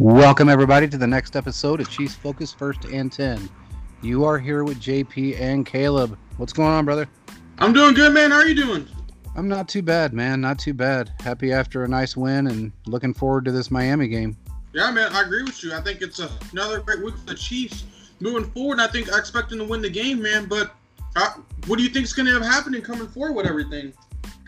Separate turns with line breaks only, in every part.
Welcome, everybody, to the next episode of Chiefs Focus First and 10. You are here with JP and Caleb. What's going on, brother?
I'm doing good, man. How are you doing?
I'm not too bad, man. Not too bad. Happy after a nice win and looking forward to this Miami game.
Yeah, man, I agree with you. I think it's another great week for the Chiefs moving forward. I think I expect them to win the game, man. But uh, what do you think is going to have happening coming forward with everything?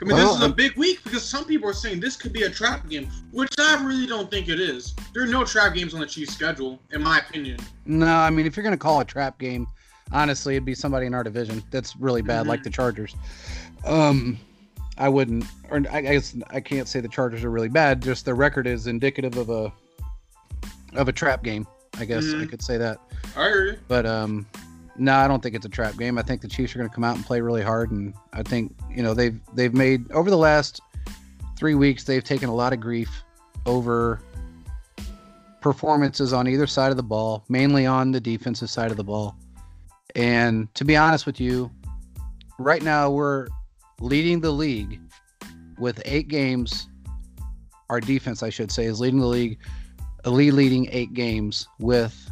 I mean, well, this is a big week because some people are saying this could be a trap game, which I really don't think it is. There are no trap games on the Chiefs' schedule, in my opinion.
No, I mean, if you're going to call a trap game, honestly, it'd be somebody in our division that's really bad, mm-hmm. like the Chargers. Um, I wouldn't, or I guess I can't say the Chargers are really bad. Just their record is indicative of a of a trap game. I guess mm-hmm. I could say that.
I agree.
But um, no, I don't think it's a trap game. I think the Chiefs are going to come out and play really hard, and I think you know they've they've made over the last three weeks they've taken a lot of grief over performances on either side of the ball, mainly on the defensive side of the ball. And to be honest with you, right now we're leading the league with eight games. Our defense, I should say, is leading the league, lead leading eight games with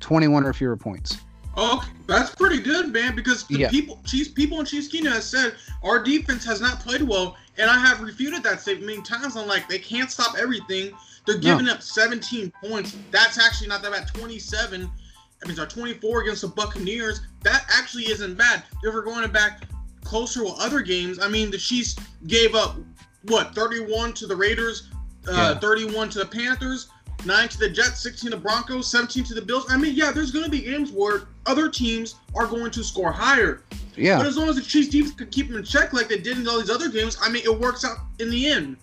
21 or fewer points.
Oh, that's pretty good, man. Because the yeah. people, Chiefs, people in Chiefs Kingdom has said our defense has not played well, and I have refuted that statement many times. I'm like, they can't stop everything. They're giving no. up 17 points. That's actually not that bad. 27. I mean, our 24 against the Buccaneers. That actually isn't bad. If we're going back closer with other games, I mean, the Chiefs gave up what 31 to the Raiders, uh, yeah. 31 to the Panthers nine to the Jets, 16 to the Broncos, 17 to the Bills. I mean, yeah, there's going to be games where other teams are going to score higher.
Yeah.
But as long as the Chiefs defense can keep them in check like they did in all these other games, I mean, it works out in the end.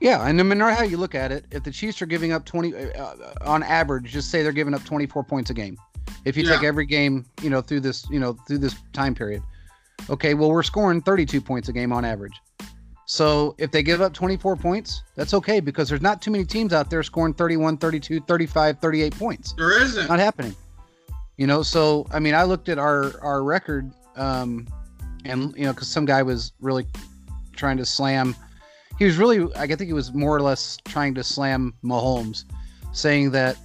Yeah, and no matter how you look at it, if the Chiefs are giving up 20 uh, on average, just say they're giving up 24 points a game. If you yeah. take every game, you know, through this, you know, through this time period. Okay, well, we're scoring 32 points a game on average. So if they give up 24 points, that's okay because there's not too many teams out there scoring 31, 32, 35, 38 points.
There isn't.
Not happening. You know, so I mean, I looked at our our record, um, and you know, because some guy was really trying to slam. He was really, I think he was more or less trying to slam Mahomes, saying that,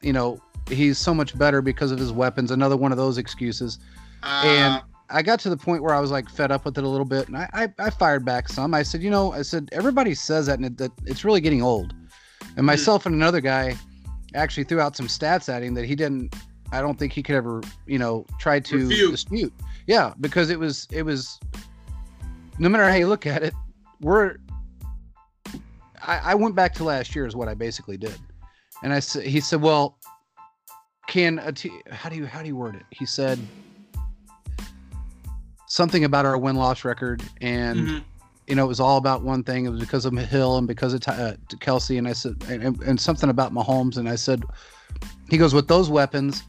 you know, he's so much better because of his weapons. Another one of those excuses. Uh, and I got to the point where I was like fed up with it a little bit, and I, I, I fired back some. I said, you know, I said everybody says that, and it, that it's really getting old. And hmm. myself and another guy actually threw out some stats at him that he didn't. I don't think he could ever, you know, try to Refute. dispute. Yeah, because it was it was. No matter how you look at it, we're. I, I went back to last year is what I basically did, and I said he said, well, can a t- how do you how do you word it? He said something about our win loss record, and mm-hmm. you know it was all about one thing. It was because of Hill and because of uh, Kelce, and I said, and, and something about Mahomes, and I said, he goes with those weapons,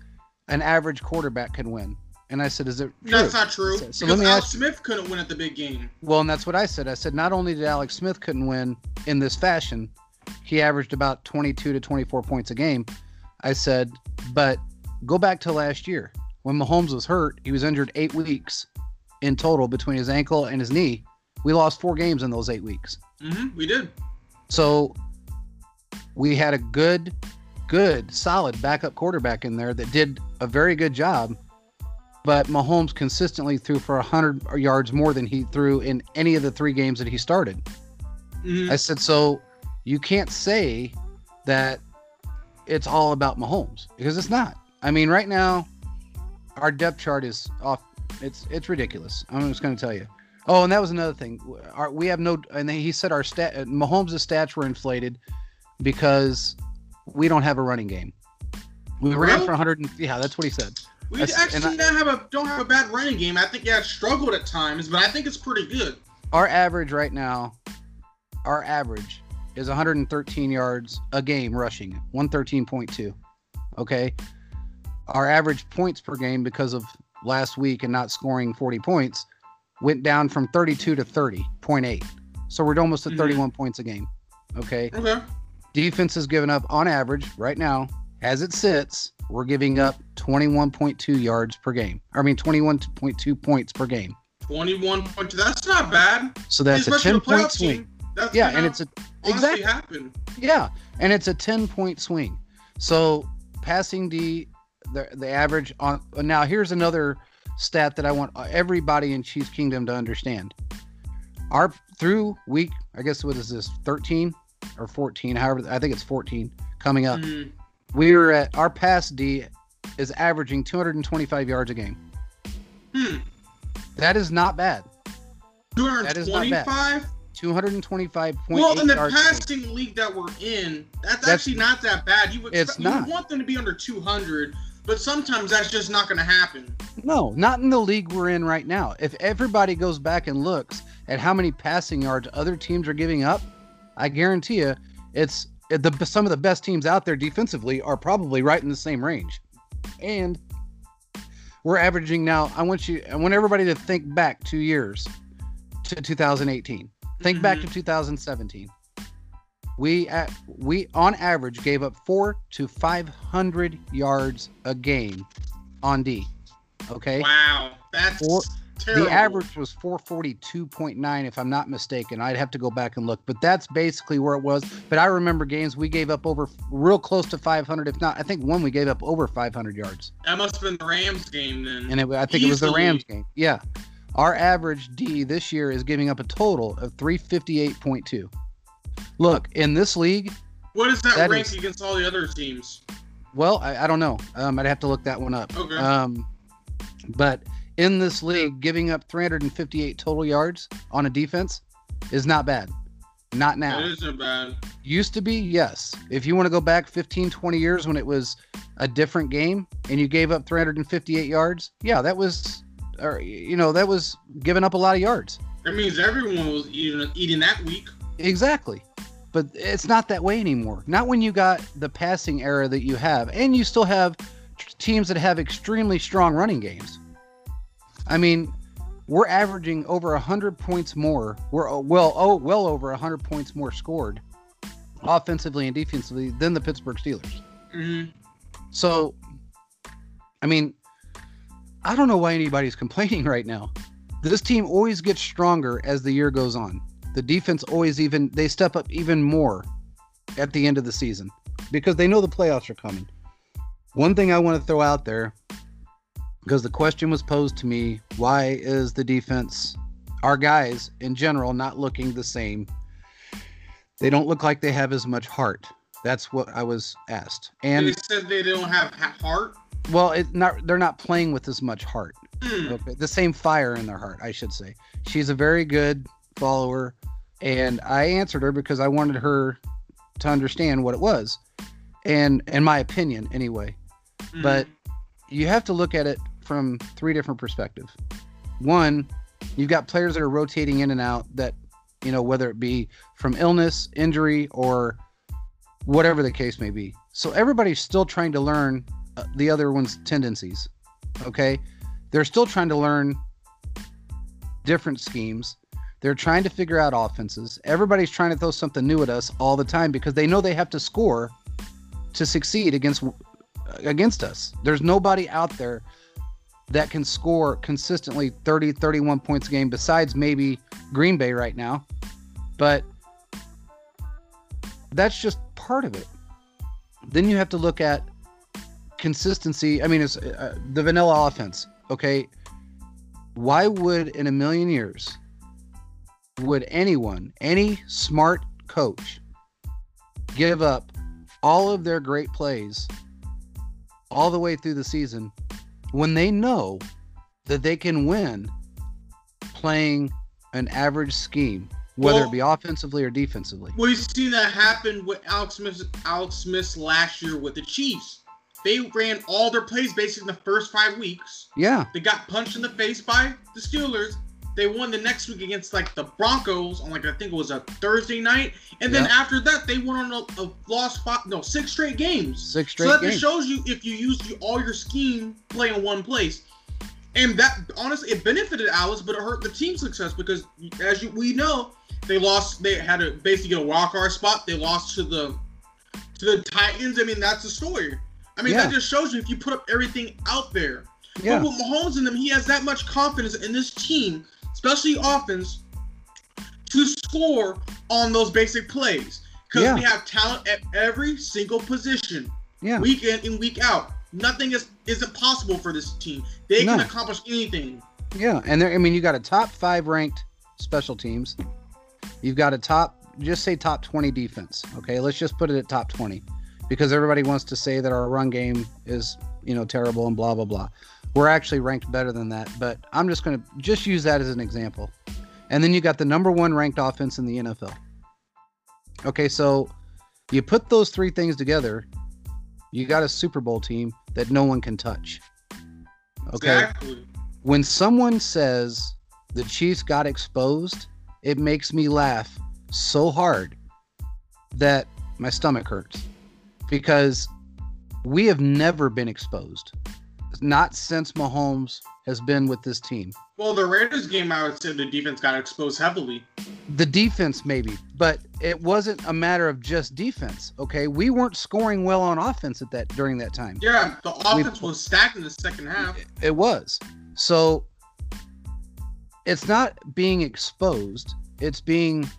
an average quarterback can win. And I said, "Is it?"
True? That's not true. Said, so because let me Alex ask Smith couldn't win at the big game.
Well, and that's what I said. I said not only did Alex Smith couldn't win in this fashion, he averaged about 22 to 24 points a game. I said, but go back to last year when Mahomes was hurt. He was injured eight weeks in total between his ankle and his knee. We lost four games in those eight weeks.
Mm-hmm, we did.
So we had a good, good, solid backup quarterback in there that did a very good job. But Mahomes consistently threw for 100 yards more than he threw in any of the three games that he started. Mm-hmm. I said, so you can't say that it's all about Mahomes because it's not. I mean, right now, our depth chart is off it's it's ridiculous. I'm just going to tell you. Oh, and that was another thing. Our, we have no, and he said our stat, Mahomes' stats were inflated because we don't have a running game. We really? ran for 100. And, yeah, that's what he said.
We actually don't have a don't have a bad running game. I think yeah, struggled at times, but I think it's pretty good.
Our average right now, our average is 113 yards a game rushing, 113.2. Okay, our average points per game because of last week and not scoring 40 points went down from 32 to 30.8. So we're almost at mm-hmm. 31 points a game. Okay.
Okay.
Defense has given up on average right now, as it sits, we're giving up 21.2 yards per game. I mean, 21.2 points per game.
21.2. That's not bad.
So that's Especially a 10 point swing.
That's
yeah, and it's a
exactly happen.
Yeah, and it's a ten point swing. So passing D, the the average on now here's another stat that I want everybody in Chiefs Kingdom to understand. Our through week, I guess what is this, 13 or 14, however I think it's 14 coming up. Mm-hmm. We're at our pass D is averaging 225 yards a game.
Hmm.
That is not bad.
225?
225
Well, in the passing league that we're in, that's, that's, actually not that bad. You would,
it's
you
not.
want them to be under 200, but sometimes that's just not going to happen.
No, not in the league we're in right now. If everybody goes back and looks at how many passing yards other teams are giving up, I guarantee you, it's the some of the best teams out there defensively are probably right in the same range. And we're averaging now. I want you. I want everybody to think back two years to 2018. Think mm-hmm. back to 2017. We at we on average gave up four to 500 yards a game on D. Okay.
Wow, that's four, Terrible.
The average was 442.9, if I'm not mistaken. I'd have to go back and look, but that's basically where it was. But I remember games we gave up over real close to 500, if not, I think one we gave up over 500 yards.
That must have been the Rams game then.
And it, I think Easily. it was the Rams game. Yeah. Our average D this year is giving up a total of 358.2. Look, in this league.
What is that, that rank is, against all the other teams?
Well, I, I don't know. Um, I'd have to look that one up.
Okay.
Um, but in this league, giving up 358 total yards on a defense is not bad. Not now.
It isn't bad.
Used to be, yes. If you want to go back 15, 20 years when it was a different game and you gave up 358 yards, yeah, that was, or you know, that was giving up a lot of yards.
That means everyone was eating eating that week.
Exactly. But it's not that way anymore. Not when you got the passing era that you have, and you still have teams that have extremely strong running games. I mean, we're averaging over 100 points more. We're uh, well, oh, well over 100 points more scored offensively and defensively than the Pittsburgh Steelers.
Mm-hmm.
So, I mean, I don't know why anybody's complaining right now. This team always gets stronger as the year goes on. The defense always even they step up even more at the end of the season because they know the playoffs are coming. One thing I want to throw out there because the question was posed to me why is the defense our guys in general not looking the same? They don't look like they have as much heart. That's what i was asked. And
they said they don't have heart?
Well it's not they're not playing with as much heart.
Mm.
okay the same fire in their heart i should say. She's a very good follower and i answered her because i wanted her to understand what it was and in my opinion anyway mm. but you have to look at it from three different perspectives. One, you've got players that are rotating in and out that, you know, whether it be from illness, injury, or whatever the case may be. So everybody's still trying to learn uh, the other one's tendencies. Okay. They're still trying to learn different schemes. They're trying to figure out offenses. Everybody's trying to throw something new at us all the time because they know they have to score to succeed against against us. There's nobody out there that can score consistently 30, 31 points a game, besides maybe Green Bay right now. But that's just part of it. Then you have to look at consistency. I mean, it's uh, the vanilla offense. Okay. Why would, in a million years, would anyone, any smart coach, give up all of their great plays all the way through the season when they know that they can win playing an average scheme, whether well, it be offensively or defensively.
We've seen that happen with Alex Smith, Alex Smith last year with the Chiefs. They ran all their plays basically in the first five weeks.
Yeah.
They got punched in the face by the Steelers. They won the next week against like the Broncos on like I think it was a Thursday night, and then yep. after that they went on a, a lost five, no six straight games.
Six straight.
So that
games.
just shows you if you use all your scheme play in one place, and that honestly it benefited Alex, but it hurt the team's success because as you, we know they lost. They had to basically get a wild card spot. They lost to the to the Titans. I mean that's the story. I mean yeah. that just shows you if you put up everything out there. Yeah. But with Mahomes in them, he has that much confidence in this team especially offense, to score on those basic plays because yeah. we have talent at every single position.
Yeah.
Week in and week out. Nothing is isn't possible for this team. They no. can accomplish anything.
Yeah, and there. I mean, you got a top five ranked special teams. You've got a top, just say top 20 defense. Okay, let's just put it at top 20 because everybody wants to say that our run game is, you know, terrible and blah, blah, blah. We're actually ranked better than that, but I'm just going to just use that as an example. And then you got the number one ranked offense in the NFL. Okay, so you put those three things together, you got a Super Bowl team that no one can touch. Okay. Exactly. When someone says the Chiefs got exposed, it makes me laugh so hard that my stomach hurts because we have never been exposed. Not since Mahomes has been with this team.
Well, the Raiders game, I would say the defense got exposed heavily.
The defense, maybe, but it wasn't a matter of just defense. Okay, we weren't scoring well on offense at that during that time.
Yeah, the offense we, was stacked in the second half.
It was. So it's not being exposed. It's being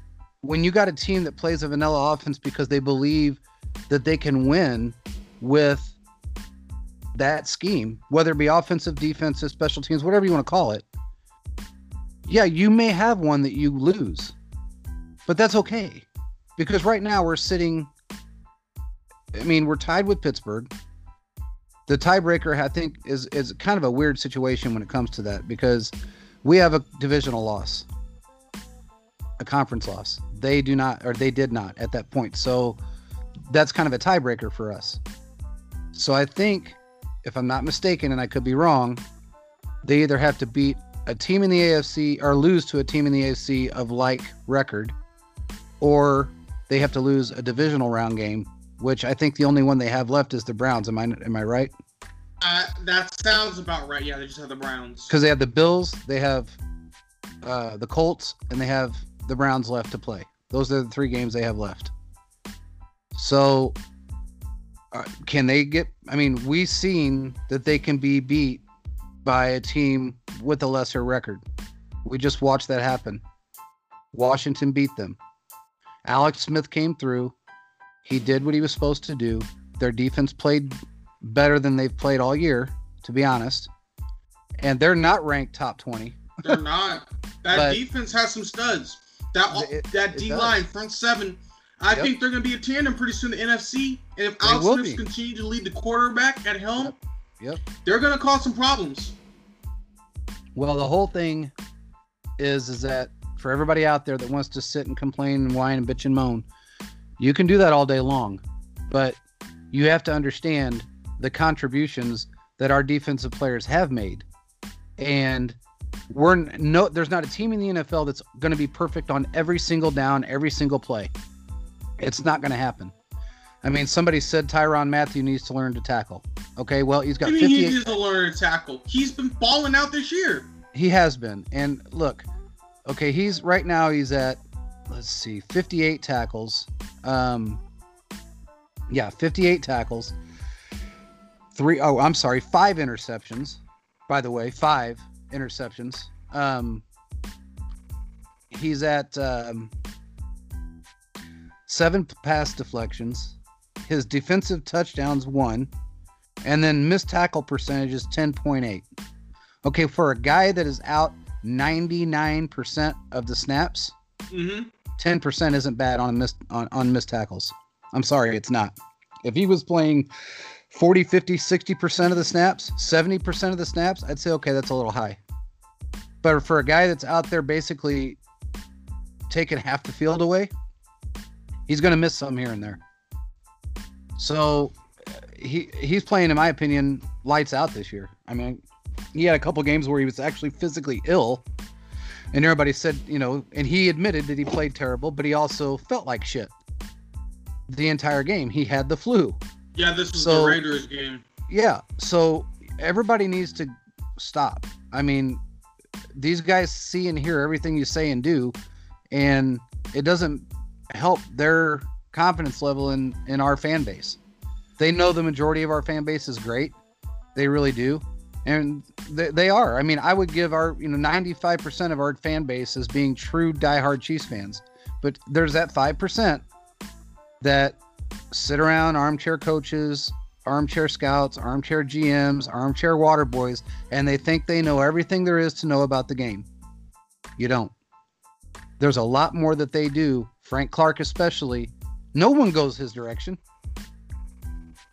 when you got a team that plays a vanilla offense because they believe that they can win with that scheme, whether it be offensive, defensive, special teams, whatever you want to call it. Yeah, you may have one that you lose, but that's okay because right now we're sitting. I mean, we're tied with Pittsburgh. The tiebreaker, I think, is is kind of a weird situation when it comes to that because we have a divisional loss, a conference loss. They do not, or they did not at that point. So that's kind of a tiebreaker for us. So I think, if I'm not mistaken, and I could be wrong, they either have to beat a team in the AFC or lose to a team in the AFC of like record, or they have to lose a divisional round game, which I think the only one they have left is the Browns. Am I am I right?
Uh, that sounds about right. Yeah, they just have the Browns.
Because they have the Bills, they have uh, the Colts, and they have the Browns left to play. Those are the three games they have left. So, uh, can they get? I mean, we've seen that they can be beat by a team with a lesser record. We just watched that happen. Washington beat them. Alex Smith came through. He did what he was supposed to do. Their defense played better than they've played all year, to be honest. And they're not ranked top 20.
They're not. That defense has some studs. That it, that D line, front seven, I yep. think they're going to be a tandem pretty soon in the NFC. And if Alex Smith continues to lead the quarterback at helm,
yep. yep.
they're going to cause some problems.
Well, the whole thing is is that for everybody out there that wants to sit and complain and whine and bitch and moan, you can do that all day long, but you have to understand the contributions that our defensive players have made. And we're no there's not a team in the NFL that's going to be perfect on every single down, every single play. It's not going to happen. I mean, somebody said Tyrann Mathieu needs to learn to tackle. Okay, well, he's got. I
mean, he needs to learn to tackle. He's been balling out this year.
He has been, and look, okay, he's right now he's at let's see, 58 tackles. Um, yeah, 58 tackles three oh i'm sorry five interceptions by the way five interceptions um he's at um seven pass deflections his defensive touchdowns one and then missed tackle percentage is 10.8 okay for a guy that is out 99% of the snaps
mm-hmm.
10% isn't bad on missed on, on missed tackles i'm sorry it's not if he was playing 40, 50, 60% of the snaps, 70% of the snaps, I'd say, okay, that's a little high. But for a guy that's out there basically taking half the field away, he's going to miss some here and there. So he he's playing, in my opinion, lights out this year. I mean, he had a couple games where he was actually physically ill, and everybody said, you know, and he admitted that he played terrible, but he also felt like shit the entire game. He had the flu.
Yeah, this is so, the Raiders game.
Yeah, so everybody needs to stop. I mean, these guys see and hear everything you say and do, and it doesn't help their confidence level in in our fan base. They know the majority of our fan base is great. They really do. And they, they are. I mean, I would give our, you know, 95% of our fan base as being true diehard Chiefs fans. but there's that 5% that sit around armchair coaches, armchair scouts, armchair GMs, armchair water boys, and they think they know everything there is to know about the game. You don't. There's a lot more that they do, Frank Clark especially. No one goes his direction.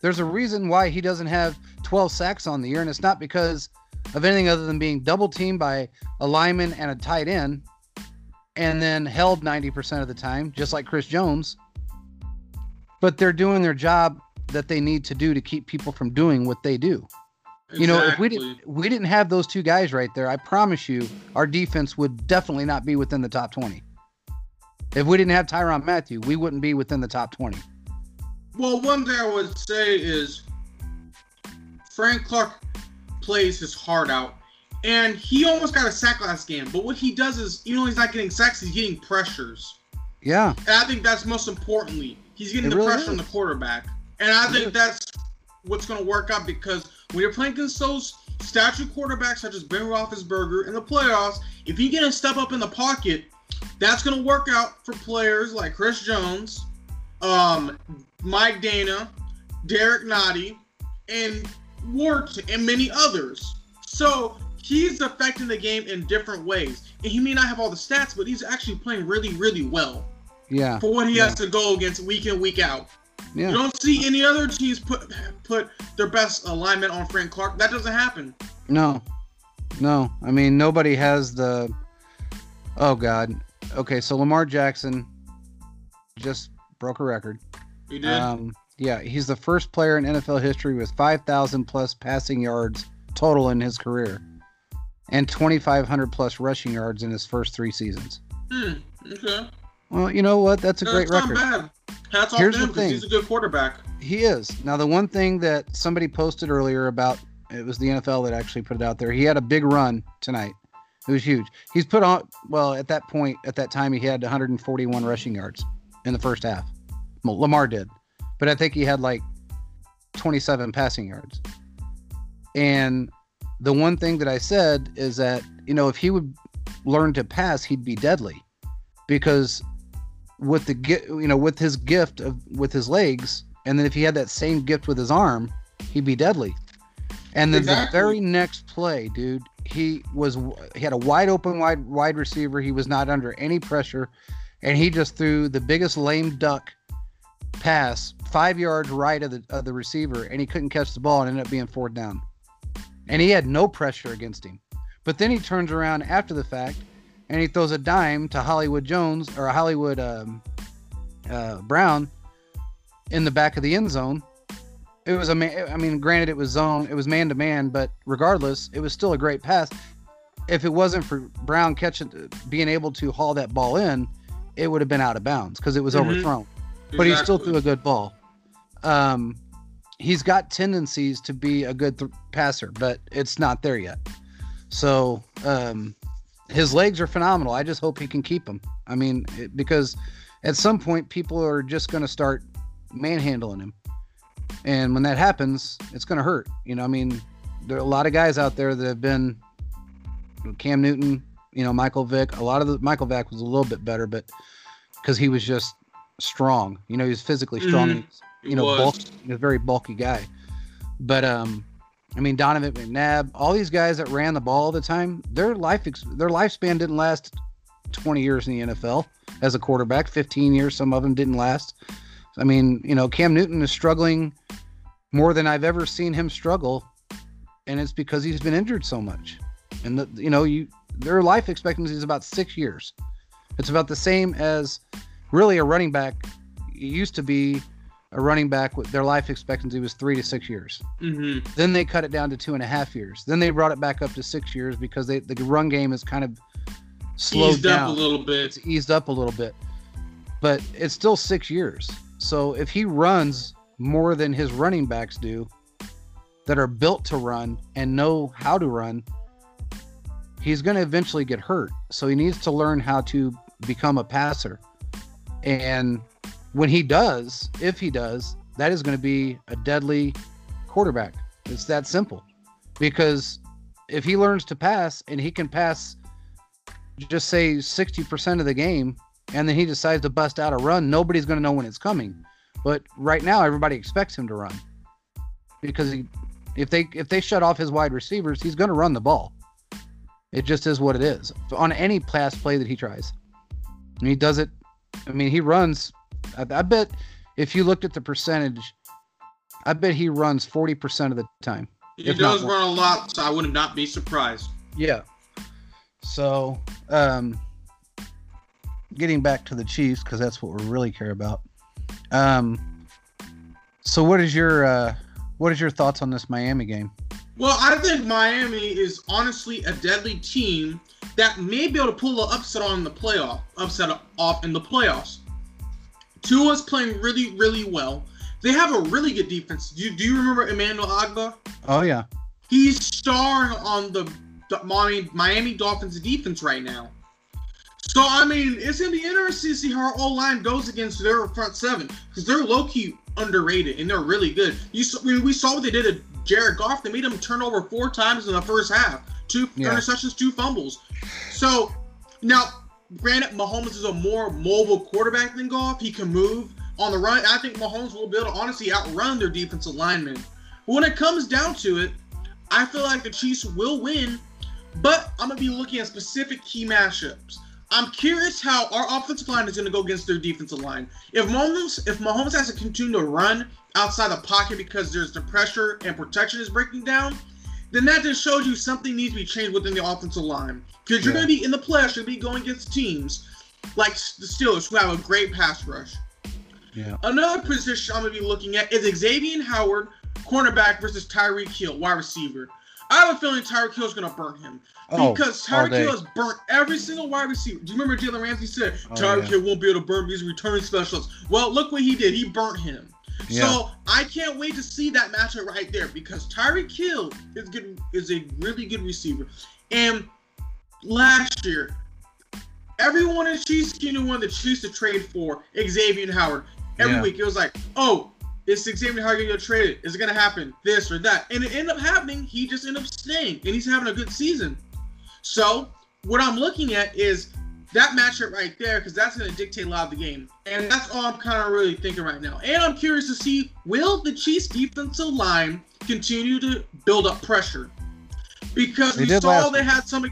There's a reason why he doesn't have 12 sacks on the year, and it's not because of anything other than being double teamed by a lineman and a tight end and then held 90% of the time, just like Chris Jones. But they're doing their job that they need to do to keep people from doing what they do. Exactly. You know, if we didn't we didn't have those two guys right there, I promise you our defense would definitely not be within the top 20. If we didn't have Tyrann Mathieu, we wouldn't be within the top 20.
Well, one thing I would say is Frank Clark plays his heart out. And he almost got a sack last game. But what he does is, even though he's not getting sacks, he's getting pressures.
Yeah.
And I think that's most importantly. He's getting it the really pressure is. on the quarterback. And I think that's what's going to work out because when you're playing against those statue quarterbacks such as Ben Roethlisberger in the playoffs, if you get a step up in the pocket, that's going to work out for players like Chris Jones, um, Mike Danna, Derrick Nnadi, and Wart, and many others. So he's affecting the game in different ways. And he may not have all the stats, but he's actually playing really, really well.
Yeah.
For what he
yeah.
has to go against week in, week out. Yeah. You don't see any other teams put put their best alignment on Frank Clark. That doesn't happen.
No. No. I mean nobody has the Oh God. Okay, so Lamar Jackson just broke a record.
He did. Um,
yeah, he's the first player in NFL history with 5,000 plus passing yards total in his career and 2,500 plus rushing yards in his first three seasons.
Hmm. Okay.
Well, you know what? That's a
no,
great record.
Bad. Hats off Here's to him because he's a good quarterback.
He is. Now, the one thing that somebody posted earlier about it was the NFL that actually put it out there. He had a big run tonight. It was huge. He's put on well at that point at that time he had 141 rushing yards in the first half. Well, Lamar did, but I think he had like 27 passing yards. And the one thing that I said is that you know if he would learn to pass, he'd be deadly because with the you know with his gift of with his legs, and then if he had that same gift with his arm, he'd be deadly. And then exactly. the very next play, dude, he was he had a wide open wide wide receiver. He was not under any pressure, and he just threw the biggest lame duck pass five yards right of the of the receiver, and he couldn't catch the ball and ended up being fourth down. And he had no pressure against him. But then he turns around after the fact and he throws a dime to Hollywood Jones or Hollywood um, uh, Brown in the back of the end zone. It was a man. I mean, granted, it was zone, it was man to man, but regardless, it was still a great pass. If it wasn't for Brown catching, being able to haul that ball in, it would have been out of bounds because it was mm-hmm. overthrown. Exactly. But he still threw a good ball. Um, he's got tendencies to be a good th- passer, but it's not there yet. So um, his legs are phenomenal. I just hope he can keep them. I mean, it, because at some point people are just going to start manhandling him, and when that happens, it's going to hurt. You know, I mean, there are a lot of guys out there that have been Cam Newton, you know, Michael Vick. A lot of the Michael Vick was a little bit better, but because he was just strong. You know, he was physically strong. Mm-hmm. you know, bulky, a very bulky guy. But um, I mean, Donovan McNabb, all these guys that ran the ball all the time, their life their lifespan didn't last 20 years in the NFL as a quarterback. 15 years, some of them didn't last. I mean, you know, Cam Newton is struggling more than I've ever seen him struggle, and it's because he's been injured so much. And the, you know, you their life expectancy is about six years. It's about the same as really a running back used to be a running back with their life expectancy was three to six years.
Mm-hmm.
Then they cut it down to two and a half years. Then they brought it back up to six years because they, the run game is kind of slowed
eased
down
up a little bit.
It's eased up a little bit, but it's still six years. So if he runs more than his running backs do, that are built to run and know how to run, he's going to eventually get hurt. So he needs to learn how to become a passer. And when he does, if he does, that is going to be a deadly quarterback. It's that simple. Because if he learns to pass and he can pass just say 60% of the game and then he decides to bust out a run, nobody's going to know when it's coming. But right now, everybody expects him to run because he, if they if they shut off his wide receivers, he's going to run the ball. It just is what it is on any pass play that he tries. And he does it. I mean, he runs. I, I bet if you looked at the percentage, I bet he runs forty percent of the time.
He does run a lot, so I would not be surprised.
Yeah. So, um, getting back to the Chiefs because that's what we really care about. Um, so what is your uh, what is your thoughts on this Miami game?
Well, I think Miami is honestly a deadly team that may be able to pull an upset on the playoff, upset off in the playoffs. Tua's playing really, really well. They have a really good defense. Do you, do you remember Emmanuel Ogbah?
Oh yeah.
He's starring on the, the Miami, Miami Dolphins defense right now. So I mean, it's gonna be interesting to see how our O line goes against their front seven because they're low key underrated and they're really good. You saw, we saw what they did to Jared Goff. They made him turn over four times in the first half, two yeah. interceptions, two fumbles. So now, granted, Mahomes is a more mobile quarterback than Goff. He can move on the run. I think Mahomes will be able to honestly outrun their defensive linemen. But when it comes down to it, I feel like the Chiefs will win, but I'm gonna be looking at specific key matchups. I'm curious how our offensive line is going to go against their defensive line. If Mahomes, if Mahomes has to continue to run outside the pocket because there's the pressure and protection is breaking down, then that just shows you something needs to be changed within the offensive line. Because you're yeah. going to be in the playoffs, you're going to be going against teams like the Steelers who have a great pass rush.
Yeah.
Another position I'm going to be looking at is Xavier Howard, cornerback versus Tyreek Hill, wide receiver. I have a feeling Tyreek Hill is going to burn him. Oh, because Tyreek Hill has burnt every single wide receiver. Do you remember Jalen Ramsey said oh, Tyreek yeah. Hill won't be able to burn these return specialists? Well, look what he did. He burnt him. Yeah. So I can't wait to see that matchup right there because Tyreek Hill is good, is a really good receiver. And last year, everyone in Chiefs Kingdom wanted the Chiefs to trade for Xavier Howard. Every yeah. week it was like, oh, is Xavier Howard going to get traded? Is it going to happen? This or that? And it ended up happening. He just ended up staying, and he's having a good season. So what I'm looking at is that matchup right there because that's going to dictate a lot of the game. And that's all I'm kind of really thinking right now. And I'm curious to see will the Chiefs defensive line continue to build up pressure? Because they we saw they had some,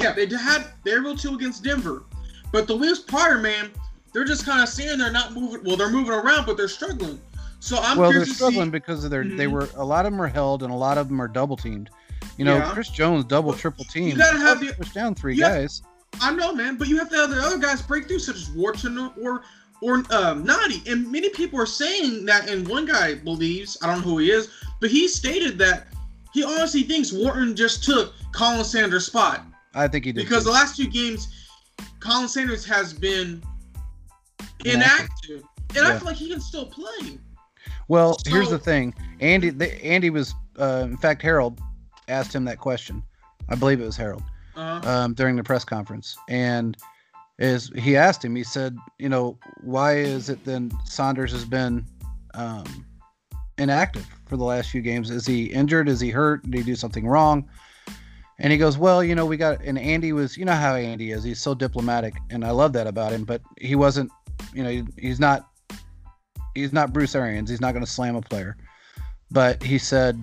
yeah, they had they were two against Denver, but the weeks prior, man, they're just kind of seeing they're not moving. Well, they're moving around, but they're struggling. So I'm
well, they're struggling see, because of their mm-hmm. they were a lot of them are held and a lot of them are double teamed. You know, yeah. Chris Jones double triple team. You gotta have the push down three guys.
I know, man, but you have to have the other guys break through, such as Wharton or or um, Nnadi. And many people are saying that, and one guy believes I don't know who he is, but he stated that he honestly thinks Wharton just took Khalen Saunders' spot.
I think he did
because too. the last two games, Khalen Saunders has been inactive, and yeah. I feel like he can still play.
Well, so, here's the thing. Andy, the, Andy was, uh, in fact, Harold asked him that question. I believe it was Harold uh-huh. um, during the press conference, and is he asked him. He said, you know, why is it then Saunders has been um, inactive for the last few games? Is he injured? Is he hurt? Did he do something wrong? And he goes, well, you know, we got, and Andy was, you know how Andy is. He's so diplomatic, and I love that about him. But he wasn't, you know, he, he's not he's not Bruce Arians. He's not going to slam a player. But he said,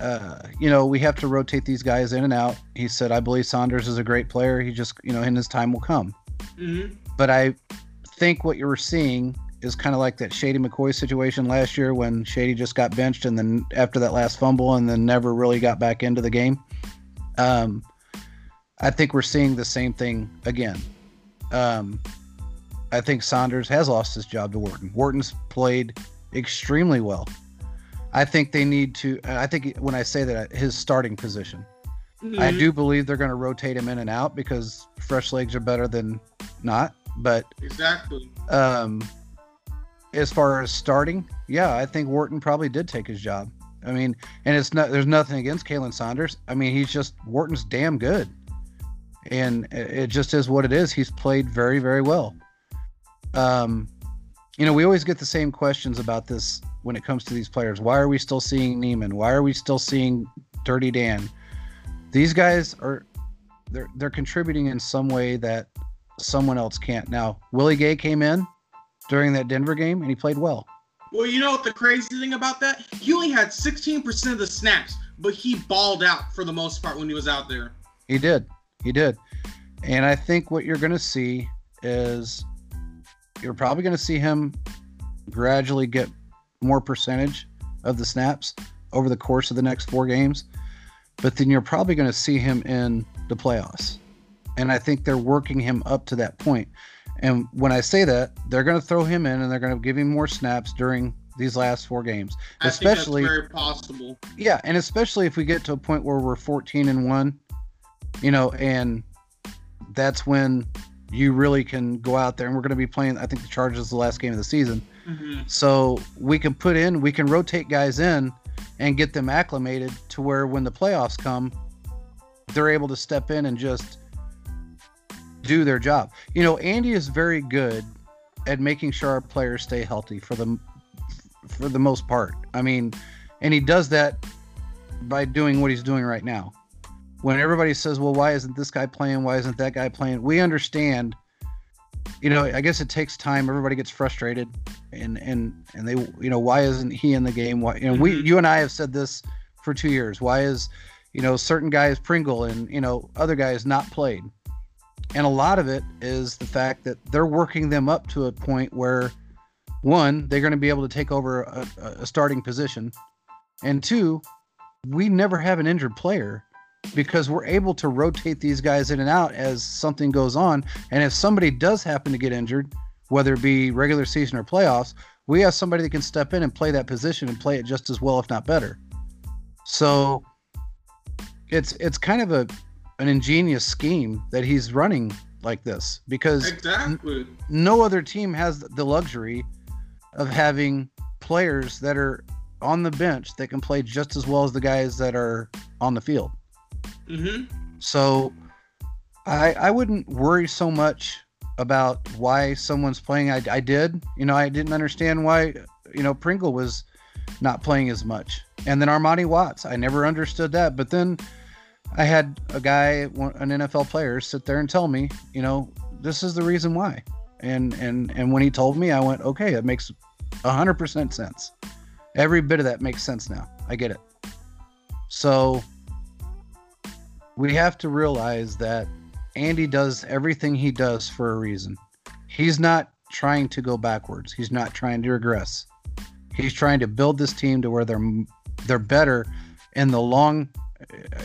uh, you know, we have to rotate these guys in and out. He said, I believe Saunders is a great player. He just, you know, in his time will come. Mm-hmm. But I think what you were seeing is kind of like that Shady McCoy situation last year when Shady just got benched and then after that last fumble and then never really got back into the game. Um, I think we're seeing the same thing again. Um, I think Saunders has lost his job to Wharton. Wharton's played extremely well. I think they need to. I think when I say that, his starting position. Mm-hmm. I do believe they're going to rotate him in and out because fresh legs are better than not. But
exactly.
Um, as far as starting, yeah, I think Wharton probably did take his job. I mean, and it's not. There's nothing against Khalen Saunders. I mean, he's just Wharton's damn good, and it just is what it is. He's played very, very well um, you know, we always get the same questions about this when it comes to these players. Why are we still seeing Niemann? Why are we still seeing Dirty Dan? These guys are they're they're contributing in some way that someone else can't. Now, Willie Gay came in during that Denver game and he played well.
Well, you know what the crazy thing about that? He only had 16% of the snaps, but he balled out for the most part when he was out there.
He did. He did. And I think what you're going to see is you're probably going to see him gradually get more percentage of the snaps over the course of the next four games. But then you're probably going to see him in the playoffs. And I think they're working him up to that point. And when I say that, they're going to throw him in and they're going to give him more snaps during these last four games.
I especially very possible.
Yeah, and especially if we get to a point where we're 14 and 1, you know, and that's when you really can go out there and we're going to be playing I think the Chargers the last game of the season. Mm-hmm. So we can put in, we can rotate guys in and get them acclimated to where when the playoffs come, they're able to step in and just do their job. You know, Andy is very good at making sure our players stay healthy for the for the most part. I mean, and he does that by doing what he's doing right now. When everybody says, "Well, why isn't this guy playing? Why isn't that guy playing?" We understand. You know, I guess it takes time. Everybody gets frustrated, and and and they, you know, why isn't he in the game? Why, you know, mm-hmm. we, you and I have said this for two years. Why is, you know, certain guys Pringle and you know other guys not played? And a lot of it is the fact that they're working them up to a point where one, they're going to be able to take over a, a starting position. And two, we never have an injured player because we're able to rotate these guys in and out as something goes on. And if somebody does happen to get injured, whether it be regular season or playoffs, we have somebody that can step in and play that position and play it just as well, if not better. So it's it's kind of a an ingenious scheme that he's running like this because
exactly.
n- no other team has the luxury of having players that are on the bench that can play just as well as the guys that are on the field.
Mm-hmm.
So I I wouldn't worry so much about why someone's playing. I, I did, you know, I didn't understand why, you know, Pringle was not playing as much. And then Armani Watts, I never understood that. But then I had a guy, an NFL player, sit there and tell me, you know, this is the reason why. And and and when he told me, I went, okay, it makes hundred percent sense. Every bit of that makes sense now. I get it. So we have to realize that Andy does everything he does for a reason. He's not trying to go backwards. He's not trying to regress. He's trying to build this team to where they're they're better in the long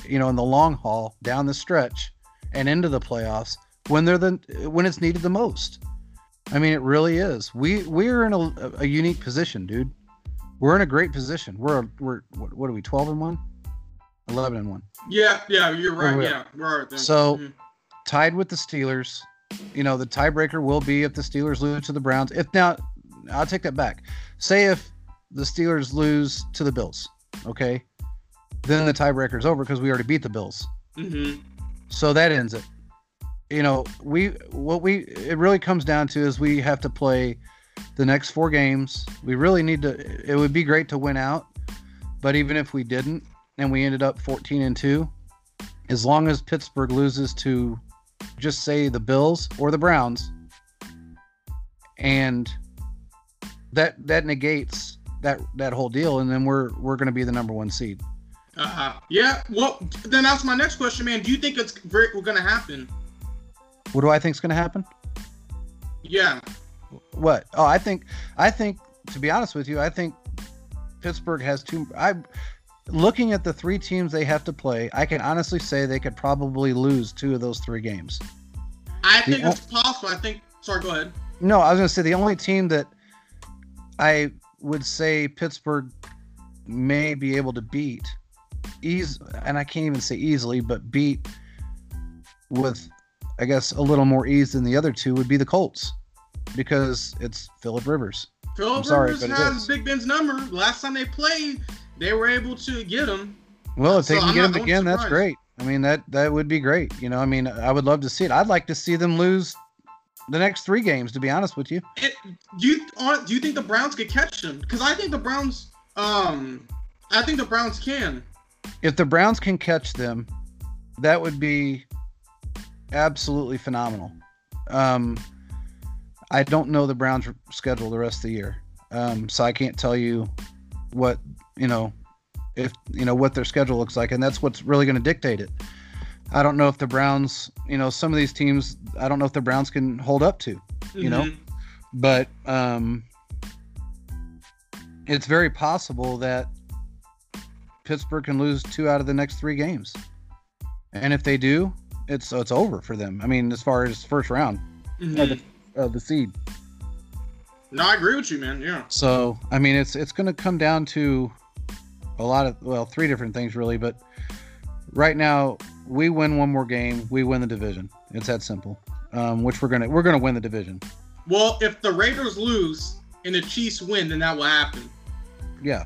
you know, in the long haul, down the stretch, and into the playoffs when they're the when it's needed the most. I mean, it really is. We we're in a, a unique position, dude. We're in a great position. We're we're what, what are we? Twelve and one, 11 and one.
Yeah, yeah, you're right. We're, yeah, we're right
there. So mm-hmm. tied with the Steelers. You know, the tiebreaker will be if the Steelers lose to the Browns. If now, I'll take that back. Say if the Steelers lose to the Bills, okay, then the tiebreaker is over because we already beat the Bills.
Mm-hmm.
So that ends it. You know, we what we it really comes down to is we have to play the next four games. We really need to. It would be great to win out, but even if we didn't and we ended up 14 and two, as long as Pittsburgh loses to just say the Bills or the Browns, and that that negates that that whole deal, and then we're we're going to be the number one seed.
Uh-huh. Yeah. Well, then that's my next question, man. Do you think it's very, going to happen?
What do I think is going to happen?
Yeah.
What? Oh, I think I think to be honest with you, I think Pittsburgh has two. I looking at the three teams they have to play, I can honestly say they could probably lose two of those three games.
I the think o- it's possible. I think. Sorry, go ahead.
No, I was going to say the only team that I would say Pittsburgh may be able to beat ease, and I can't even say easily, but beat with, I guess, a little more ease than the other two would be the Colts because it's Philip Rivers.
Philip Rivers has Big Ben's number. Last time they played, they were able to get him.
Well, if they can I'm get him again, that's great. I mean, that that would be great. You know, I mean, I would love to see it. I'd like to see them lose the next three games. To be honest with you,
it, do you do you think the Browns could catch them? Because I think the Browns, um, I think the Browns can
if the Browns can catch them, that would be absolutely phenomenal. Um, I don't know the Browns' schedule the rest of the year, um, so I can't tell you what you know if you know what their schedule looks like, and that's what's really going to dictate it. I don't know if the Browns, you know, some of these teams, I don't know if the Browns can hold up to, you mm-hmm. know, but um, it's very possible that Pittsburgh can lose two out of the next three games, and if they do, it's it's over for them. I mean, as far as first round mm-hmm. of, the, of the seed.
No, I agree with you, man. Yeah.
So I mean, it's it's going to come down to a lot of well, three different things really, but right now we win one more game, we win the division. It's that simple. Um, which we're gonna we're gonna win the division.
Well, if the Raiders lose and the Chiefs win, then that will happen.
Yeah.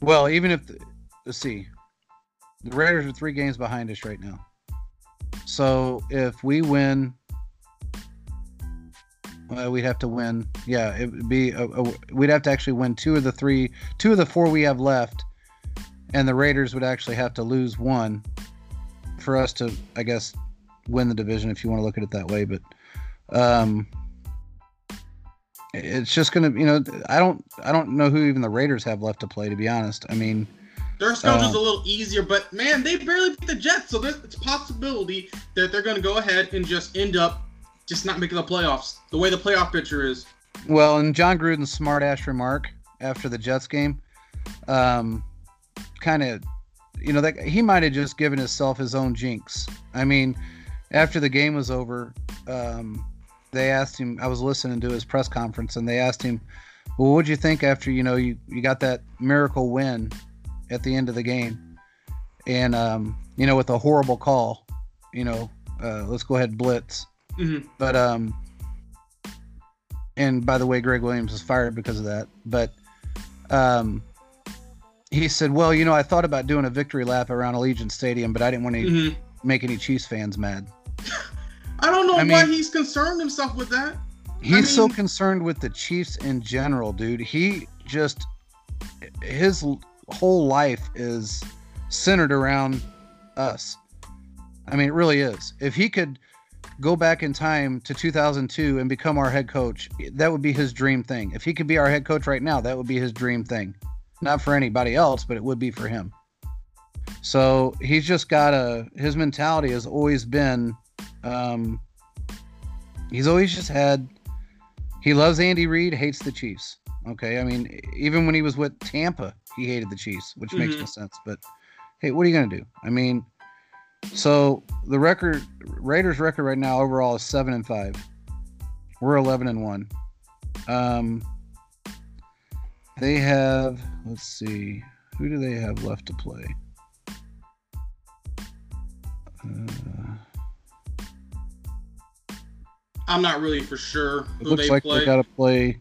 Well, even if the, let's see, the Raiders are three games behind us right now. So if we win, well, we'd have to win. Yeah, it would be. A, a, we'd have to actually win two of the three, two of the four we have left, and the Raiders would actually have to lose one for us to, I guess, win the division if you want to look at it that way. But um, it's just gonna, you know, I don't, I don't know who even the Raiders have left to play. To be honest, I mean,
their schedule's uh, a little easier, but man, they barely beat the Jets, so there's it's a possibility that they're gonna go ahead and just end up just not making the playoffs. The way the playoff picture is.
Well, and Jon Gruden's smart ass remark after the Jets game, um, kind of you know, that he might have just given himself his own jinx. I mean, after the game was over, um, they asked him. I was listening to his press conference, and they asked him, "Well, what'd you think after you know you you got that miracle win at the end of the game, and um, you know with a horrible call, you know, uh, let's go ahead blitz." Mm-hmm. But um, and by the way, Gregg Williams was fired because of that. But um, he said, "Well, you know, I thought about doing a victory lap around Allegiant Stadium, but I didn't want to mm-hmm. make any Chiefs fans mad."
I don't know I why mean, he's concerned himself with that.
He's I mean, so concerned with the Chiefs in general, dude. He just his whole life is centered around us. I mean, it really is. If he could go back in time to 2002 and become our head coach, that would be his dream thing. If he could be our head coach right now, that would be his dream thing not for anybody else, but it would be for him. So he's just got a his mentality has always been um he's always just had he loves Andy Reid, hates the Chiefs. Okay. I mean, even when he was with Tampa, he hated the Chiefs, which mm-hmm. makes no sense. But hey, what are you gonna do? I mean, so the record Raiders record right now overall is seven and five. We're eleven and one. Um they have, let's see, who do they have left to play?
Uh, I'm not really for sure
who looks they like play. they got to play.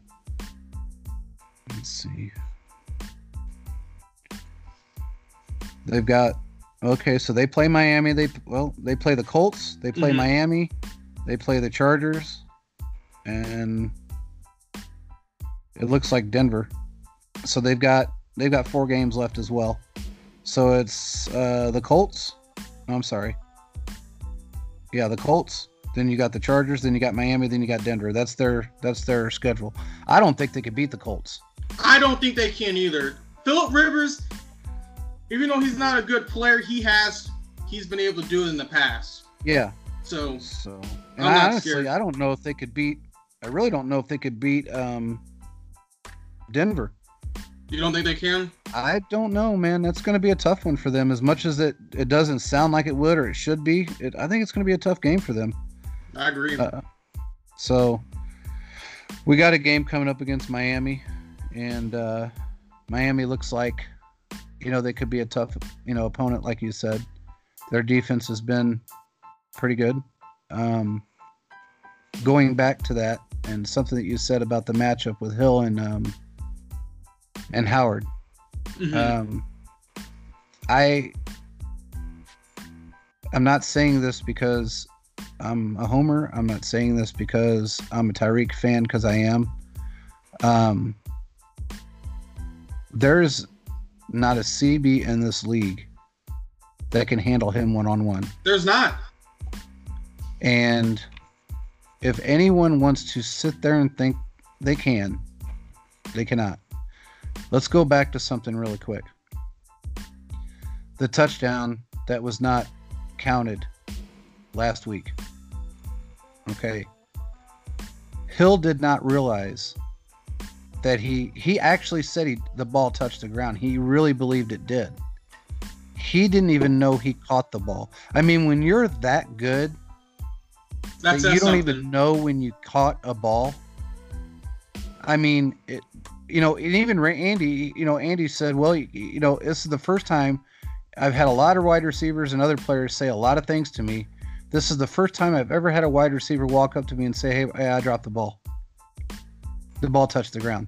Let's see. They've got okay, so they play Miami. They well, they play the Colts. They play mm-hmm. Miami. They play the Chargers, and it looks like Denver so they've got they've got four games left as well. So it's uh, the Colts. Oh, I'm sorry. Yeah, the Colts. Then you got the Chargers. Then you got Miami. Then you got Denver. That's their that's their schedule. I don't think they could beat the Colts.
I don't think they can either. Philip Rivers, even though he's not a good player, he has he's been able to do it in the past.
Yeah.
So
so and I, honestly, scared. I don't know if they could beat. I really don't know if they could beat um, Denver.
You don't think they can?
I don't know, man. That's going to be a tough one for them. As much as it, it doesn't sound like it would or it should be, it, I think it's going to be a tough game for them.
I agree. Uh,
so we got a game coming up against Miami, and uh, Miami looks like, you know, they could be a tough, you know, opponent, like you said. Their defense has been pretty good. Um, going back to that, and something that you said about the matchup with Hill and um, and Howard. Mm-hmm. Um, I I'm not saying this because I'm a homer. I'm not saying this because I'm a Tyreek fan because I am. Um, there's not a CB in this league that can handle him one on one.
There's not.
And if anyone wants to sit there and think they can, they cannot. Let's go back to something really quick. The touchdown that was not counted last week. Okay. Hill did not realize that he he actually said he the ball touched the ground. He really believed it did. He didn't even know he caught the ball. I mean, when you're that good, that you don't something. even know when you caught a ball. I mean, it. You know, and even Andy. You know, Andy said, "Well, you, you know, this is the first time I've had a lot of wide receivers and other players say a lot of things to me. This is the first time I've ever had a wide receiver walk up to me and say, "Hey, hey I dropped the ball." The ball touched the ground.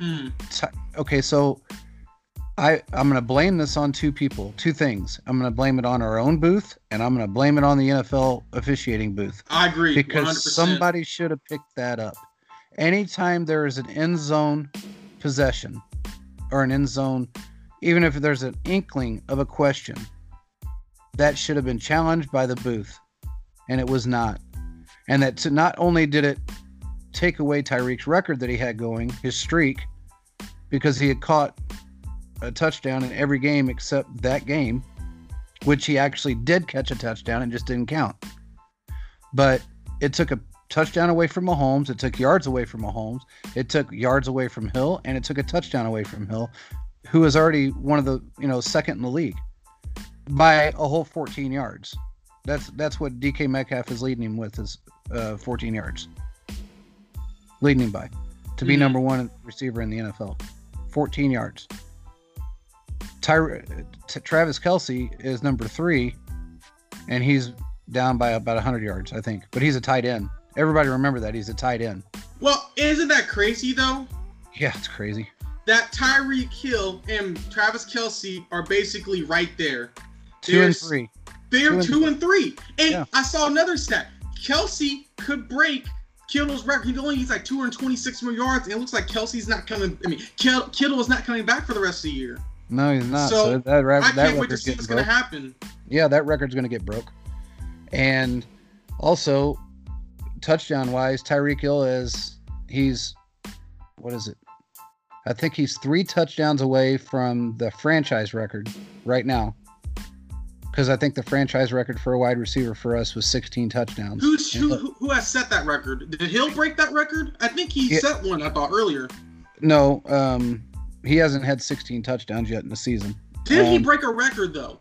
Mm. Okay, so I I'm going to blame this on two people, two things. I'm going to blame it on our own booth, and I'm going to blame it on the NFL officiating booth.
I agree
because 100%. somebody should have picked that up. Anytime there is an end zone possession or an end zone, even if there's an inkling of a question, that should have been challenged by the booth and it was not. And that to not only did it take away Tyreek's record that he had going, his streak, because he had caught a touchdown in every game except that game, which he actually did catch a touchdown and just didn't count. But it took a touchdown away from Mahomes, it took yards away from Mahomes, it took yards away from Hill, and it took a touchdown away from Hill, who is already one of the you know second in the league by a whole 14 yards. That's that's what DK Metcalf is leading him with is uh, 14 yards. Leading him by to be mm-hmm. number one receiver in the NFL, 14 yards. Ty- T- Travis Kelce is number three, and he's down by about 100 yards, I think. But he's a tight end. Everybody remember that he's a tight end.
Well, isn't that crazy though?
Yeah, it's crazy.
That Tyreek Hill and Travis Kelce are basically right there.
Two There's, and three.
They're two, two and three. And yeah. I saw another stat. Kelce could break Kittle's record. He only he's like 226 more yards, and it looks like Kelce's not coming. I mean, Kittle is not coming back for the rest of the year.
No, he's not. So,
so that, that, I can't wait to see what's going to happen.
Yeah, that record's going to get broke. And also, touchdown wise, Tyreek Hill is he's what is it? I think he's three touchdowns away from the franchise record right now because I think the franchise record for a wide receiver for us was 16 touchdowns.
Who's, who, who has set that record? Did Hill break that record? I think he yeah. set one. I thought earlier.
No, um, he hasn't had 16 touchdowns yet in the season.
Did
um,
he break a record though?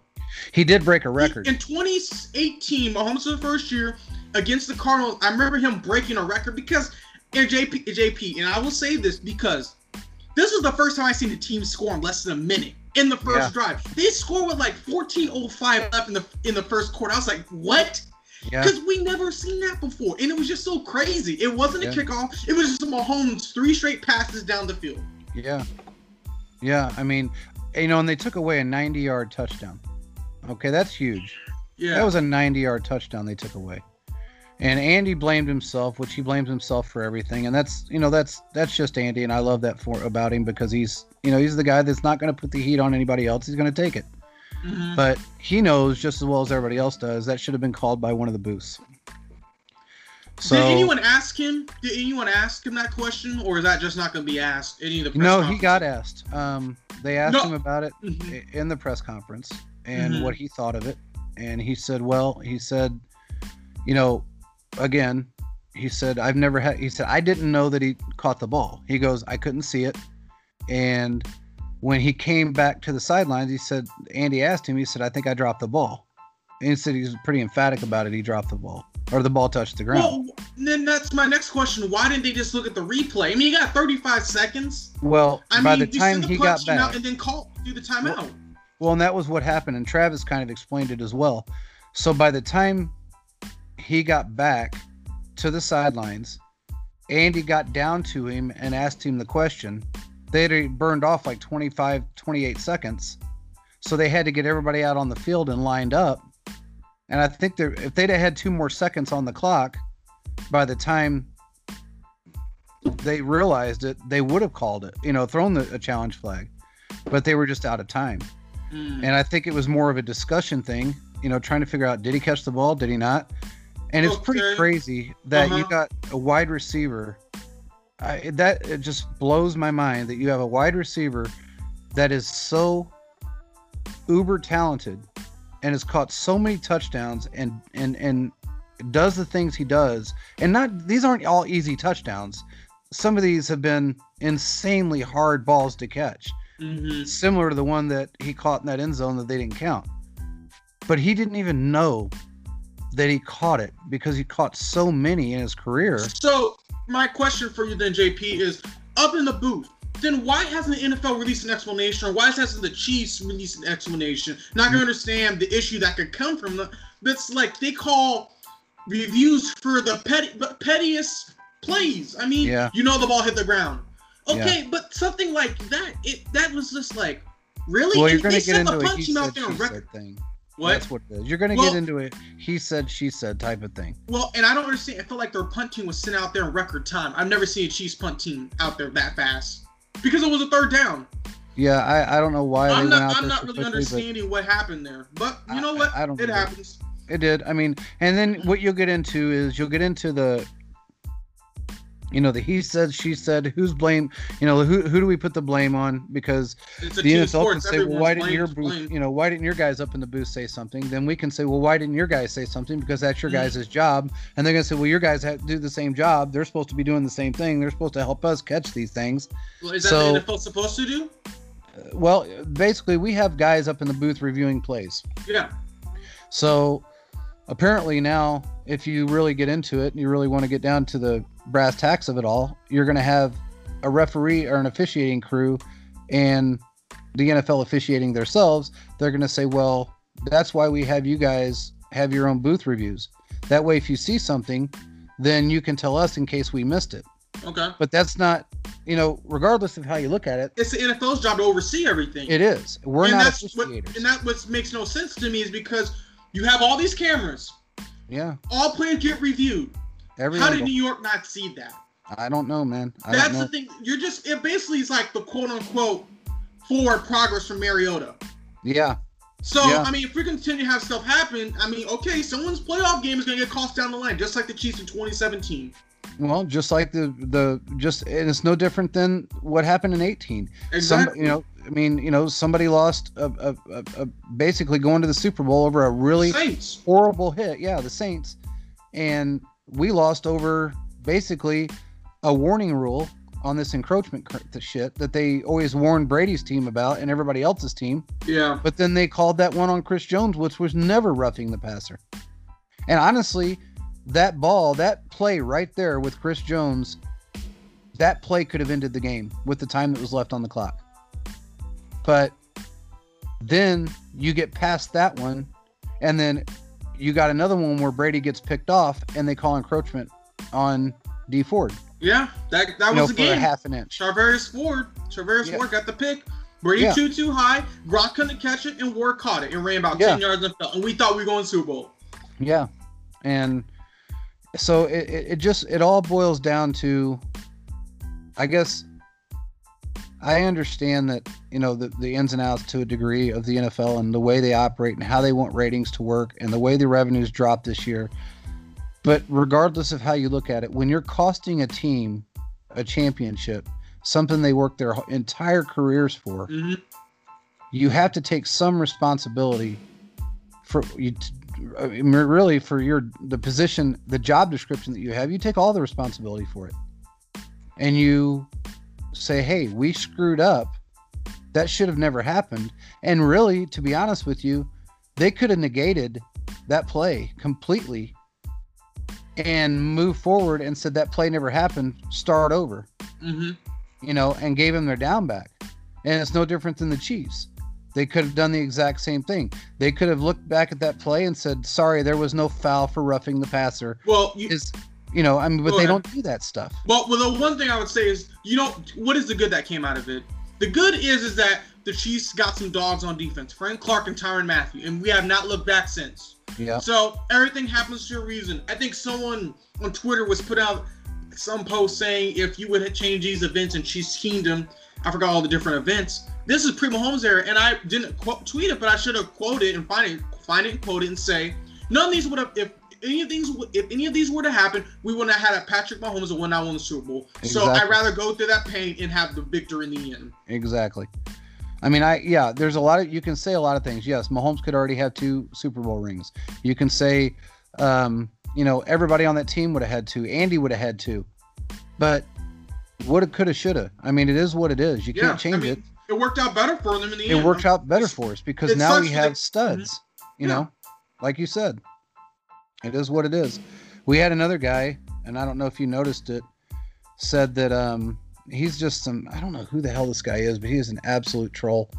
He did break a record
he, in 2018. Mahomes the first year against the Cardinals. I remember him breaking a record because and JP, JP, and I will say this because this was the first time I've seen the team score in less than a minute in the first yeah. drive. They scored with like 14:05 left in the in the first quarter. I was like, what? Because yeah. we never seen that before, and it was just so crazy. It wasn't a kickoff; it was just Mahomes three straight passes down the field.
Yeah, yeah. I mean, you know, and they took away a 90-yard touchdown. Okay, that's huge. Yeah, that was a 90-yard touchdown they took away. And Andy blamed himself, which he blames himself for everything, and that's you know that's that's just Andy, and I love that for about him because he's you know he's the guy that's not going to put the heat on anybody else. He's going to take it, mm-hmm. but he knows just as well as everybody else does that should have been called by one of the booths.
So, did anyone ask him? Did anyone ask him that question, or is that just not going to be asked? Any of the
no, he got asked. Um, they asked no. him about it mm-hmm. in the press conference and mm-hmm. what he thought of it, and he said, "Well, he said, you know, again, he said, I've never had, he said, I didn't know that he caught the ball. He goes, I couldn't see it. And when he came back to the sidelines, he said, Andy asked him, he said, I think I dropped the ball. And he said he was pretty emphatic about it. He dropped the ball or the ball touched the ground. Well,
then that's my next question. Why didn't they just look at the replay? I mean, you got 35 seconds.
Well, I by mean, the time the he got back,
and then call do the timeout.
Well, well, and that was what happened, and Travis kind of explained it as well. So by the time he got back to the sidelines. Andy got down to him and asked him the question. They had burned off like 25, 28 seconds. So they had to get everybody out on the field and lined up. And I think if they'd have had two more seconds on the clock, by the time they realized it, they would have called it, you know, thrown the, a challenge flag. But they were just out of time. Mm. And I think it was more of a discussion thing, you know, trying to figure out did he catch the ball? Did he not? And it's pretty crazy that uh-huh. you got a wide receiver. I, that it just blows my mind that you have a wide receiver that is so uber talented and has caught so many touchdowns and and and does the things he does and not these aren't all easy touchdowns some of these have been insanely hard balls to catch mm-hmm. similar to the one that he caught in that end zone that they didn't count but he didn't even know that he caught it because he caught so many in his career
so my question for you then jp is up in the booth then why hasn't the NFL released an explanation, or why hasn't the Chiefs released an explanation? Not gonna understand the issue that could come from the. That's like they call reviews for the petty, but pettiest plays. I mean, yeah. you know the ball hit the ground. Okay, yeah. but something like that, it that was just like really.
Well, you're gonna get into a he said, she said thing. What? That's what it is. You're gonna well, get into it. He said, she said type of thing.
Well, and I don't understand. I feel like their punt team was sent out there in record time. I've never seen a Chiefs punt team out there that fast because it was a third down.
Yeah, I, I don't know why
I'm not, I'm not really understanding what happened there, but you know what? I, I don't. It happens.
It did. I mean, and then what you'll get into is you'll get into the, you know, the he said, she said, who's blame? You know, who who do we put the blame on? Because the NFL sports. can say, well, why didn't your booth, you know, why didn't your guys up in the booth say something? Then we can say, well, why didn't your guys say something? Because that's your mm-hmm. guys' job. And they're gonna say, well, your guys have to do the same job. They're supposed to be doing the same thing. They're supposed to help us catch these things.
Well, is that so, the NFL supposed to do?
Well, basically, we have guys up in the booth reviewing plays.
Yeah.
So apparently now, if you really get into it and you really want to get down to the brass tacks of it all, you're going to have a referee or an officiating crew and the NFL officiating themselves. They're going to say, well, that's why we have you guys have your own booth reviews. That way, if you see something, then you can tell us in case we missed it.
Okay.
But that's not, you know, regardless of how you look at it.
It's the NFL's job to oversee everything.
It is. We're and not that's
what, and that what makes no sense to me is because you have all these cameras.
Yeah.
All players get reviewed. Every How did New York not see that?
I don't know, man. I
That's
know.
the thing. You're just it basically is like the quote unquote forward progress from Mariota.
Yeah.
So
yeah.
I mean, if we continue to have stuff happen, I mean, okay, someone's playoff game is going to get cost down the line, just like the Chiefs in 2017.
Well, just like the the just and it's no different than what happened in 18.
Exactly.
Some, you know, I mean, you know, somebody lost a, a, a, a basically going to the Super Bowl over a really
Saints.
horrible hit. Yeah, the Saints, and we lost over basically a warning rule on this encroachment shit that they always warned Brady's team about and everybody else's team.
Yeah.
But then they called that one on Chris Jones, which was never roughing the passer. And honestly, that ball, that play right there with Chris Jones, that play could have ended the game with the time that was left on the clock. But then you get past that one, and then you got another one where Brady gets picked off, and they call encroachment on Dee Ford.
Yeah, that that you was know,
a
game.
Half an inch.
Charvarius Ford, Charvarius yeah. Ford got the pick. Brady yeah. too too high. Gronk couldn't catch it, and Ward caught it and ran about yeah. ten yards and fell. And we thought we were going Super Bowl.
Yeah, and so it, it just it all boils down to, I guess, I understand that you know the, the ins and outs to a degree of the NFL and the way they operate and how they want ratings to work and the way the revenues dropped this year. But regardless of how you look at it, when you're costing a team a championship, something they work their entire careers for, mm-hmm. you have to take some responsibility for you. really, for your the position, the job description that you have, you take all the responsibility for it, and you say, hey, we screwed up. That should have never happened. And really, to be honest with you, they could have negated that play completely and move forward and said that play never happened, start over.
Mm-hmm.
You know, and gave them their down back. And it's no different than the Chiefs. They could have done the exact same thing. They could have looked back at that play and said, "Sorry, there was no foul for roughing the passer."
Well, you,
is you know, I mean, but they don't do that stuff.
Well, well, the one thing I would say is, you know, what is the good that came out of it? The good is, is that the Chiefs got some dogs on defense, Frank Clark and Tyrann Mathieu, and we have not looked back since.
Yeah.
So everything happens for a reason. I think someone on Twitter was put out some post saying if you would change these events in Chiefs Kingdom, I forgot all the different events. This is pre Mahomes era, and I didn't quote, tweet it, but I should have quoted and find it, find it, and quote it, and say none of these would have if any of these if any of these were to happen, we wouldn't have had a Patrick Mahomes and win out won the Super Bowl. Exactly. So I'd rather go through that pain and have the victory in the end.
Exactly. I mean, I yeah, there's a lot of you can say a lot of things. Yes, Mahomes could already have two Super Bowl rings. You can say, um, you know, everybody on that team would have had two. Andy would have had two, but woulda, coulda, shoulda. I mean, it is what it is. You yeah, can't change I mean, it.
It worked out better for them in the
it end. It worked out better for us because now we have studs. Mm-hmm. You yeah. know, like you said, it is what it is. We had another guy, and I don't know if you noticed it, said that um, he's just some I don't know who the hell this guy is, but he is an absolute troll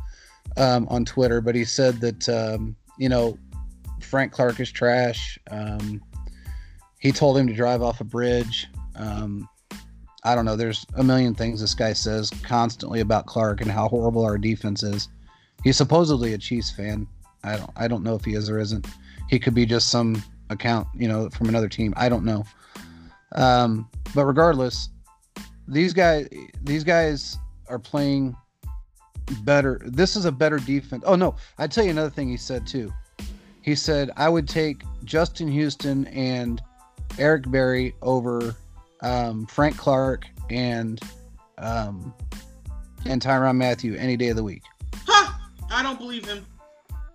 um, on Twitter. But he said that um, you know Frank Clark is trash. Um, he told him to drive off a bridge. Um, I don't know. There's a million things this guy says constantly about Clark and how horrible our defense is. He's supposedly a Chiefs fan. I don't. I don't know if he is or isn't. He could be just some account, you know, from another team. I don't know. Um, but regardless, these guys these guys are playing better. This is a better defense. Oh no, I'd tell you another thing he said too. He said I would take Justin Houston and Eric Berry over um, Frank Clark and um, and Tyrann Mathieu any day of the week.
Huh! I don't believe him.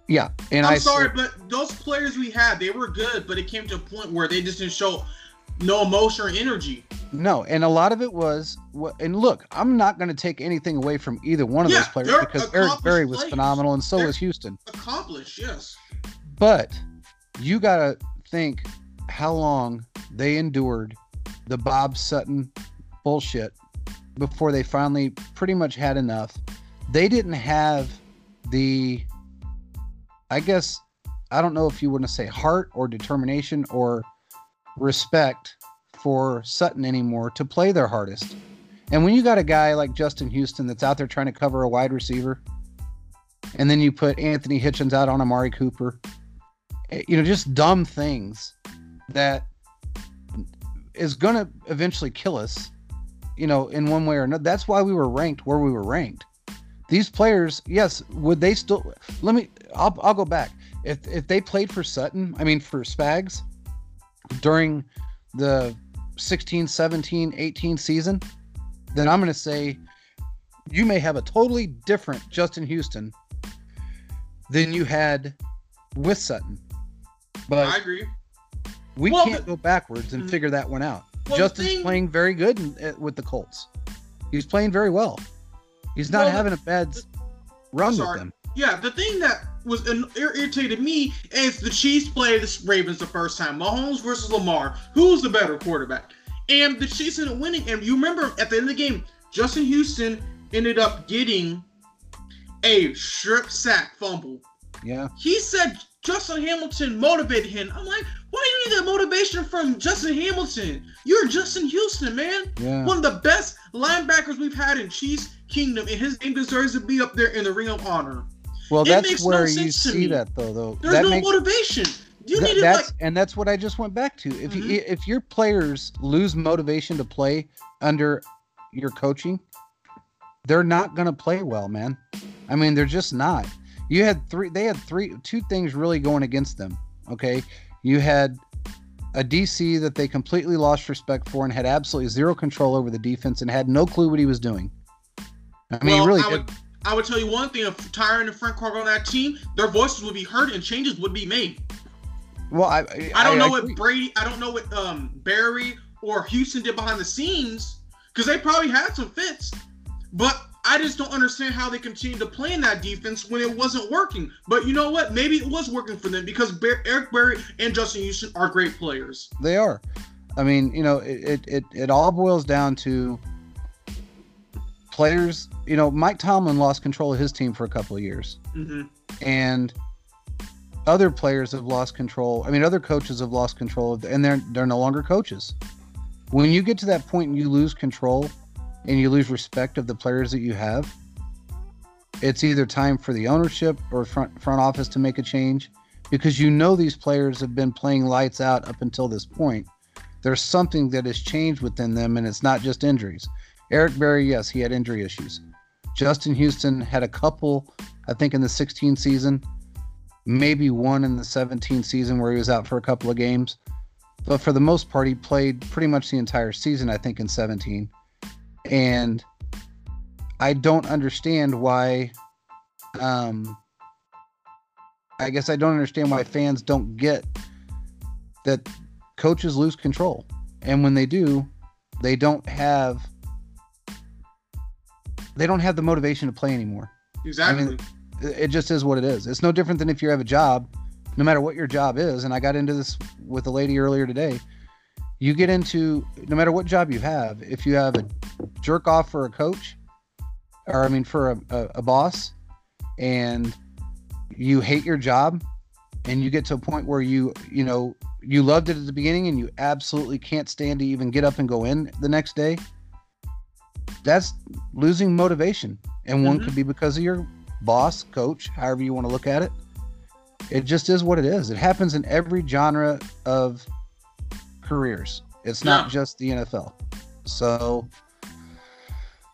Yeah,
and I'm I sorry, said, but those players we had, they were good, but it came to a point where they just didn't show no emotion or energy.
No, and a lot of it was, and look, I'm not going to take anything away from either one of yeah, those players because Eric Berry was players. phenomenal, and so they're was Houston.
Accomplished, yes.
But you got to think how long they endured the Bob Sutton bullshit before they finally pretty much had enough. They didn't have the, I guess, I don't know if you want to say heart or determination or respect for Sutton anymore to play their hardest. And when you got a guy like Justin Houston that's out there trying to cover a wide receiver, and then you put Anthony Hitchens out on Amari Cooper, eh, you know, just dumb things that is going to eventually kill us, you know, in one way or another. That's why we were ranked where we were ranked. These players, yes, would they still? Let me. I'll, I'll go back. If if they played for Sutton, I mean for Spags, during the 16, 17, 18 season, then I'm going to say you may have a totally different Justin Houston than you had with Sutton. But
I agree.
We well, can't go backwards and mm-hmm. figure that one out. Well, Justin's thing, playing very good in, with the Colts. He's playing very well. He's not well, having a bad run sorry. with them.
Yeah, the thing that was irritated me is the Chiefs played the Ravens the first time. Mahomes versus Lamar. Who's the better quarterback? And the Chiefs ended up winning. And you remember at the end of the game, Justin Houston ended up getting a strip sack fumble.
Yeah.
He said Justin Hamilton motivated him. I'm like, why do you need that motivation from Justin Hamilton? You're Justin Houston, man. Yeah. One of the best linebackers we've had in Chiefs Kingdom, and his name deserves to be up there in the Ring of Honor.
Well, that's where no you see that though. Though
there's
that
no makes, motivation. You th-
need that's like, and that's what I just went back to. If mm-hmm. you, if your players lose motivation to play under your coaching, they're not going to play well, man. I mean, they're just not. You had three. They had three, two things really going against them. Okay, you had a DC that they completely lost respect for and had absolutely zero control over the defense and had no clue what he was doing. I mean, well, really
I would, I would tell you one thing: if Tyrann and Frank Clark on that team, their voices would be heard and changes would be made.
Well, I
I, I don't I, know what Brady, I don't know what um Berry or Houston did behind the scenes because they probably had some fits, but I just don't understand how they continued to play in that defense when it wasn't working. But you know what? Maybe it was working for them because Eric Berry and Justin Houston are great players.
They are. I mean, you know, it it, it all boils down to players, you know, Mike Tomlin lost control of his team for a couple of years,
mm-hmm.
and other players have lost control. I mean, other coaches have lost control, of, and they're they're no longer coaches. When you get to that point and you lose control, and you lose respect of the players that you have, it's either time for the ownership or front front office to make a change, because you know these players have been playing lights out up until this point. There's something that has changed within them, and it's not just injuries. Eric Berry, yes, he had injury issues. Justin Houston had a couple, I think, in the 16 season, maybe one in the 17 season where he was out for a couple of games. but for the most part, he played pretty much the entire season, I think, in 17. And I don't understand why. Um, I guess I don't understand why fans don't get that coaches lose control. And when they do, they don't have they don't have the motivation to play anymore.
Exactly. I mean,
it just is what it is. It's no different than if you have a job, no matter what your job is. And I got into this with a lady earlier today. You get into no matter what job you have, if you have a jerk off for a coach, or I mean for a, a, a boss, and you hate your job, and you get to a point where you you know you loved it at the beginning and you absolutely can't stand to even get up and go in the next day that's losing motivation. And mm-hmm. one could be because of your boss coach however you want to look at it. It just is what it is. It happens in every genre of careers. It's not yeah. just the nfl so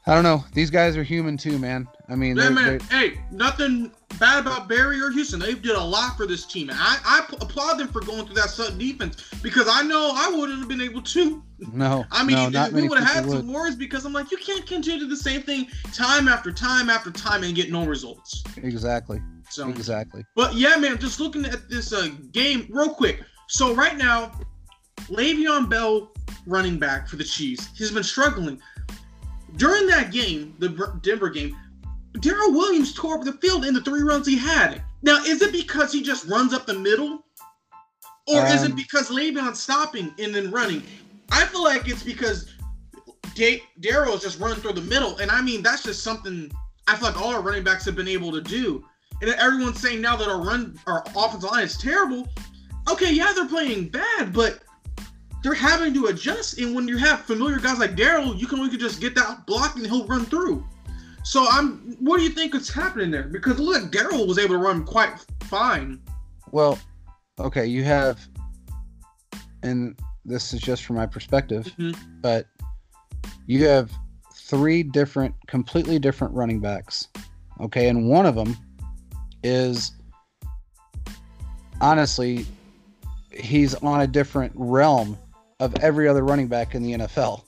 i don't know these guys are human too man i mean
yeah, man. hey nothing bad about Berry or Houston. They did a lot for this team. I, I applaud them for going through that Sutton defense because I know I wouldn't have been able to.
No,
I mean,
no,
we would have had would. some worries because I'm like, you can't continue the same thing time after time after time and get no results.
Exactly. So exactly.
But yeah, man, just looking at this uh, game real quick. So right now, Le'Veon Bell, running back for the Chiefs, he's been struggling. During that game, the Denver game, Darrel Williams tore up the field in the three runs he had. Now, is it because he just runs up the middle? Or um, is it um, because Le'Veon's stopping and then running? I feel like it's because Darrel is just running through the middle. And I mean, that's just something I feel like all our running backs have been able to do. And everyone's saying now that our run, our offensive line is terrible. Okay, yeah, they're playing bad, but they're having to adjust. And when you have familiar guys like Darrel, you can only just get that block and he'll run through. So I'm. What do you think is happening there? Because look, Darrel was able to run quite fine.
Well, okay, you have, and this is just from my perspective, mm-hmm. but you have three different, completely different running backs. Okay, and one of them is honestly, he's on a different realm of every other running back in the NFL.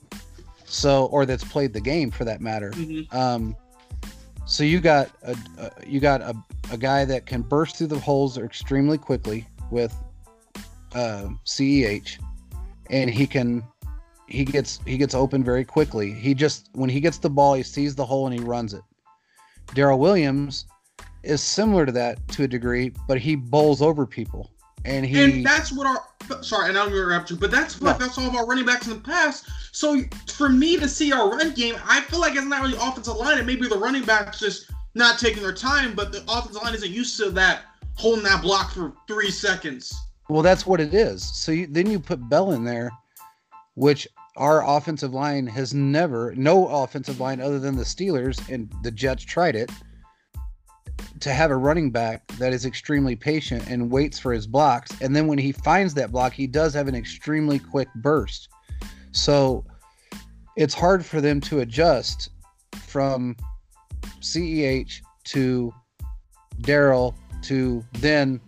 So, or that's played the game for that matter. Mm-hmm. Um, so you got a, a you got a, a guy that can burst through the holes extremely quickly with uh, CEH, and he can he gets he gets open very quickly. He just when he gets the ball, he sees the hole and he runs it. Darrel Williams is similar to that to a degree, but he bowls over people, and he
and that's what our sorry, and I'm gonna interrupt you, but that's what no. that's all of our running backs in the past. So for me to see our run game, I feel like it's not really offensive line. It may be the running backs just not taking their time, but the offensive line isn't used to that holding that block for three seconds.
Well, that's what it is. So you, then you put Bell in there, which our offensive line has never, no offensive line other than the Steelers and the Jets tried it to have a running back that is extremely patient and waits for his blocks. And then when he finds that block, he does have an extremely quick burst. So it's hard for them to adjust from CEH to Darrel to then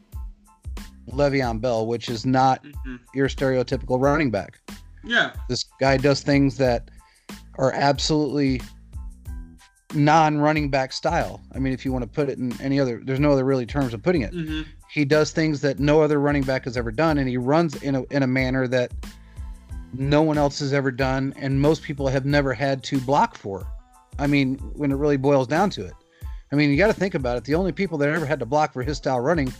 Le'Veon Bell, which is not mm-hmm. your stereotypical running back.
Yeah.
This guy does things that are absolutely non-running back style. I mean, if you want to put it in any other, there's no other really terms of putting it. Mm-hmm. He does things that no other running back has ever done, and he runs in a in a manner that no one else has ever done, and most people have never had to block for. I mean, when it really boils down to it. I mean, you got to think about it. The only people that ever had to block for his style running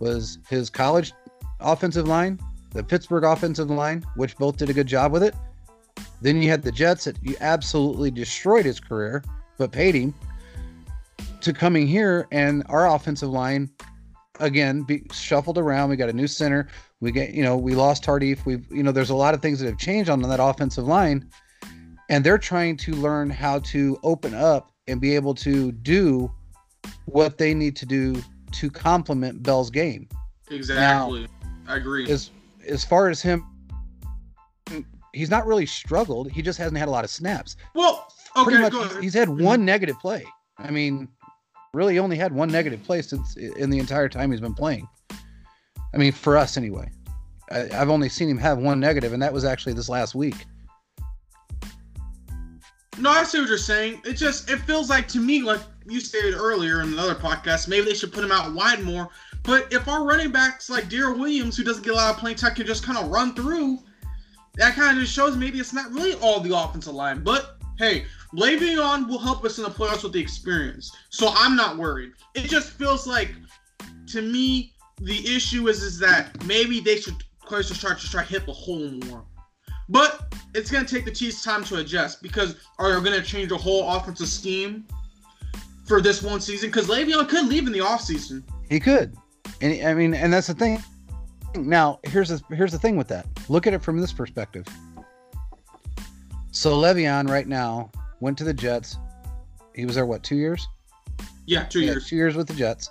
was his college offensive line, the Pittsburgh offensive line, which both did a good job with it. Then you had the Jets that you absolutely destroyed his career but paid him to coming here and our offensive line again be shuffled around. We got a new center. We get you know we lost Tardif. We've you know there's a lot of things that have changed on that offensive line, and they're trying to learn how to open up and be able to do what they need to do to complement Bell's game.
Exactly, now, I agree.
As as far as him, he's not really struggled. He just hasn't had a lot of snaps.
Well, Okay,
pretty much he's, had mm-hmm. one negative play. I mean, really only had one negative play since in the entire time he's been playing. I mean, for us anyway. I, I've only seen him have one negative, and that was actually this last week.
No, I see what you're saying. It just it feels like to me, like you stated earlier in another podcast, maybe they should put him out wide more. But if our running backs like Darrel Williams, who doesn't get a lot of playing time, can just kind of run through, that kind of just shows maybe it's not really all the offensive line. But hey, Le'Veon will help us in the playoffs with the experience, so I'm not worried. It just feels like, to me, the issue is is that maybe they should Colts should start to try to hit the hole more. But it's going to take the Chiefs time to adjust because are they going to change the whole offensive scheme for this one season? Because Le'Veon could leave in the offseason.
He could. And I mean, and that's the thing. Now, here's the, here's the thing with that. Look at it from this perspective. So Le'Veon right now went to the Jets. He was there what, 2 years?
Yeah, 2 yeah, years.
2 years with the Jets.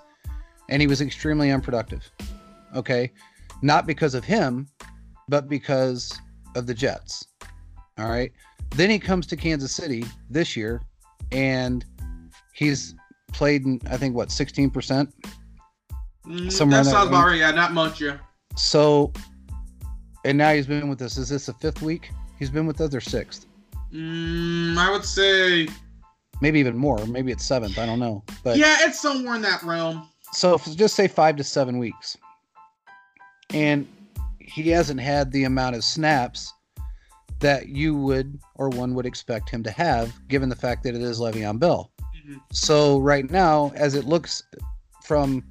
And he was extremely unproductive. Okay? Not because of him, but because of the Jets. All right. Then he comes to Kansas City this year and he's played in, I think, what, 16%?
Mm, Somewhere that sounds about right. Yeah, not much. Yeah.
So, and now he's been with us. Is this the fifth week he's been with us or sixth?
Mm, I would say
maybe even more. Maybe it's seventh. I don't know. But
yeah, it's somewhere in that realm.
So just say five to seven weeks, and he hasn't had the amount of snaps that you would or one would expect him to have, given the fact that it is Le'Veon Bell. Mm-hmm. So right now, as it looks from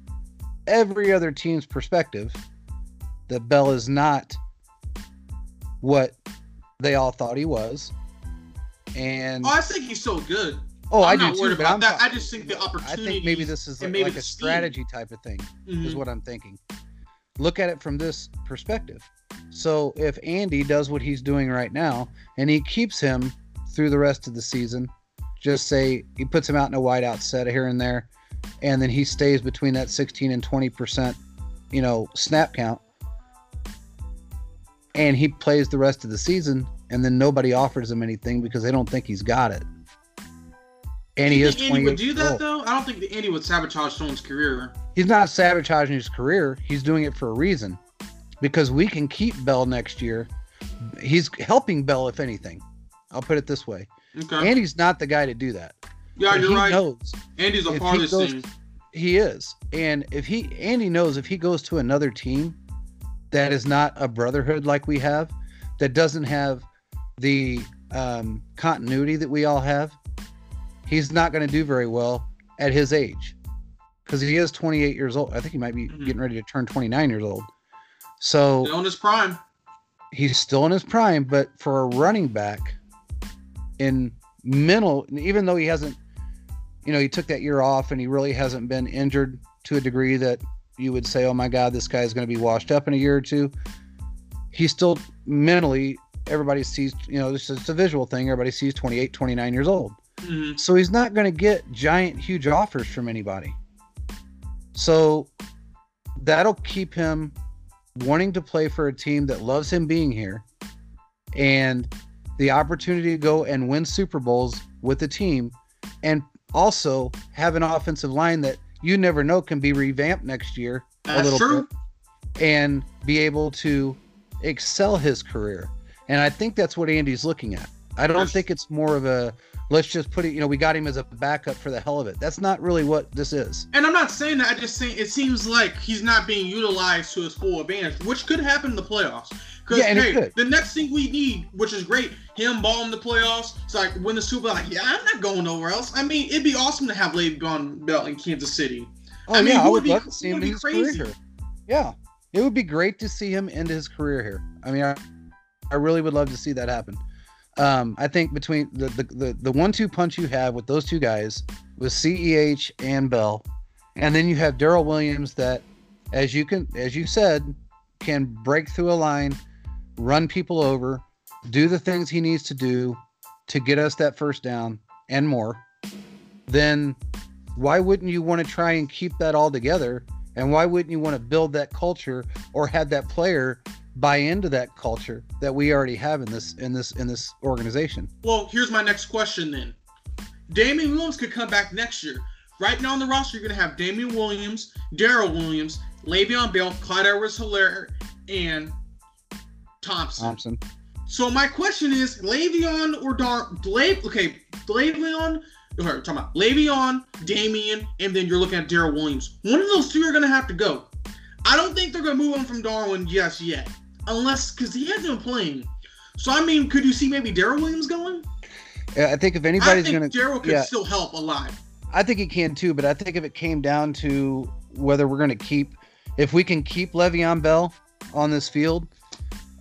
every other team's perspective, that Bell is not what they all thought he was. And
oh, I think he's so good.
Oh, I'm I do too. But
I'm that. I just think the opportunity.
I think maybe this is like, like a strategy type of thing. Mm-hmm. Is what I'm thinking. Look at it from this perspective. So if Andy does what he's doing right now, and he keeps him through the rest of the season, just say he puts him out in a wideout set here and there, and then he stays between that 16 and 20 percent, you know, snap count, and he plays the rest of the season, and then nobody offers him anything because they don't think he's got it.
And he is. Andy would do that though. I don't think Andy would sabotage someone's career.
He's not sabotaging his career. He's doing it for a reason, because we can keep Bell next year. He's helping Bell, if anything. I'll put it this way. Okay. Andy's not the guy to do that.
Yeah, but you're right. Knows Andy's a part of this
team. He is, and if he Andy knows if he goes to another team that is not a brotherhood like we have, that doesn't have the um, continuity that we all have, he's not going to do very well at his age because he is 28 years old. I think he might be mm-hmm. getting ready to turn 29 years old. So
still in his prime.
He's still in his prime, but for a running back in mental, even though he hasn't, you know, he took that year off and he really hasn't been injured to a degree that you would say, oh my God, this guy's going to be washed up in a year or two. He's still mentally, everybody sees, you know, this is a visual thing. Everybody sees 28, 29 years old. Mm-hmm. So he's not going to get giant, huge offers from anybody. So that'll keep him wanting to play for a team that loves him being here and the opportunity to go and win Super Bowls with the team and also have an offensive line that you never know can be revamped next year
That's a little true.
bit and be able to excel his career. And I think that's what Andy's looking at. I don't think it's more of a let's just put it, you know, we got him as a backup for the hell of it. That's not really what this is.
And I'm not saying that. I just saying it seems like he's not being utilized to his full advantage, which could happen in the playoffs. Because yeah, hey, the next thing we need, which is great, him balling the playoffs. It's like win the Super Bowl. Like, yeah, I'm not going nowhere else. I mean, it'd be awesome to have Le'Veon Bell in Kansas City.
Oh I mean, yeah, I would, would love be, to see him in his crazy. career here. Yeah, it would be great to see him end his career here. I mean, I, I really would love to see that happen. Um, I think between the, the, the, the one-two punch you have with those two guys, with Ceh and Bell, and then you have Darrel Williams that, as you can, as you said, can break through a line, run people over, do the things he needs to do to get us that first down and more. Then why wouldn't you want to try and keep that all together? And why wouldn't you want to build that culture or have that player buy into that culture that we already have in this in this in this organization.
Well, here's my next question then. Damien Williams could come back next year. Right now on the roster, you're gonna have Damien Williams, Darrel Williams, Le'Veon Bell, Clyde Edwards Helaire, and Thompson.
Thompson.
So my question is, Le'Veon or Dar? Le- okay, Le'Veon. Okay, we're talking about Le'Veon, Damien, and then you're looking at Daryl Williams. One of those two are gonna have to go. I don't think they're gonna move on from Darwin just yet, unless because he hasn't been playing. So I mean, could you see maybe Darrel Williams going?
Yeah, I think if anybody's
gonna, Darrel could yeah, still help a lot.
I think he can too, but I think if it came down to whether we're gonna keep, if we can keep Le'Veon Bell on this field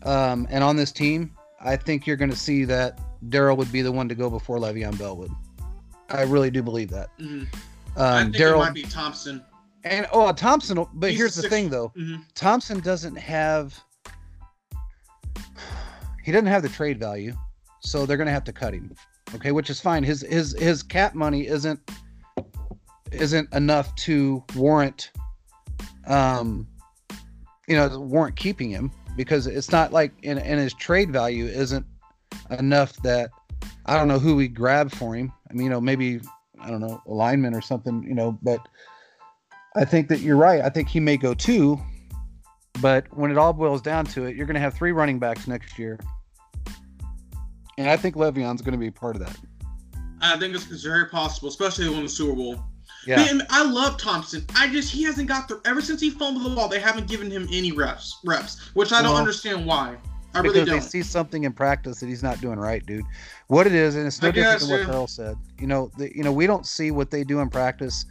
um, and on this team, I think you're going to see that Darrel would be the one to go before Le'Veon Bell would. I really do believe that.
Mm-hmm. Um, Daryl might be Thompson.
And oh, Thompson. But He's here's the thing, though. Mm-hmm. Thompson doesn't have. He doesn't have the trade value, so they're going to have to cut him. Okay, which is fine. His his his cap money isn't isn't enough to warrant, um, you know, warrant keeping him because it's not like in, in his trade value isn't enough that I don't know who we grab for him. I mean, you know, maybe I don't know alignment or something, you know. But I think that you're right. I think he may go too. But when it all boils down to it, you're going to have three running backs next year, and I think Le'Veon's going to be part of that.
I think it's, it's very possible, especially when the Super Bowl. Yeah. Man, I love Thompson. I just he hasn't got the ever since he fumbled the ball. They haven't given him any reps, reps, which I don't understand why. I
because
really don't.
they see something in practice that he's not doing right, dude. What it is, and it's no I different guess, than what yeah. Earl said. You know, the, you know, we don't see what they do in practice,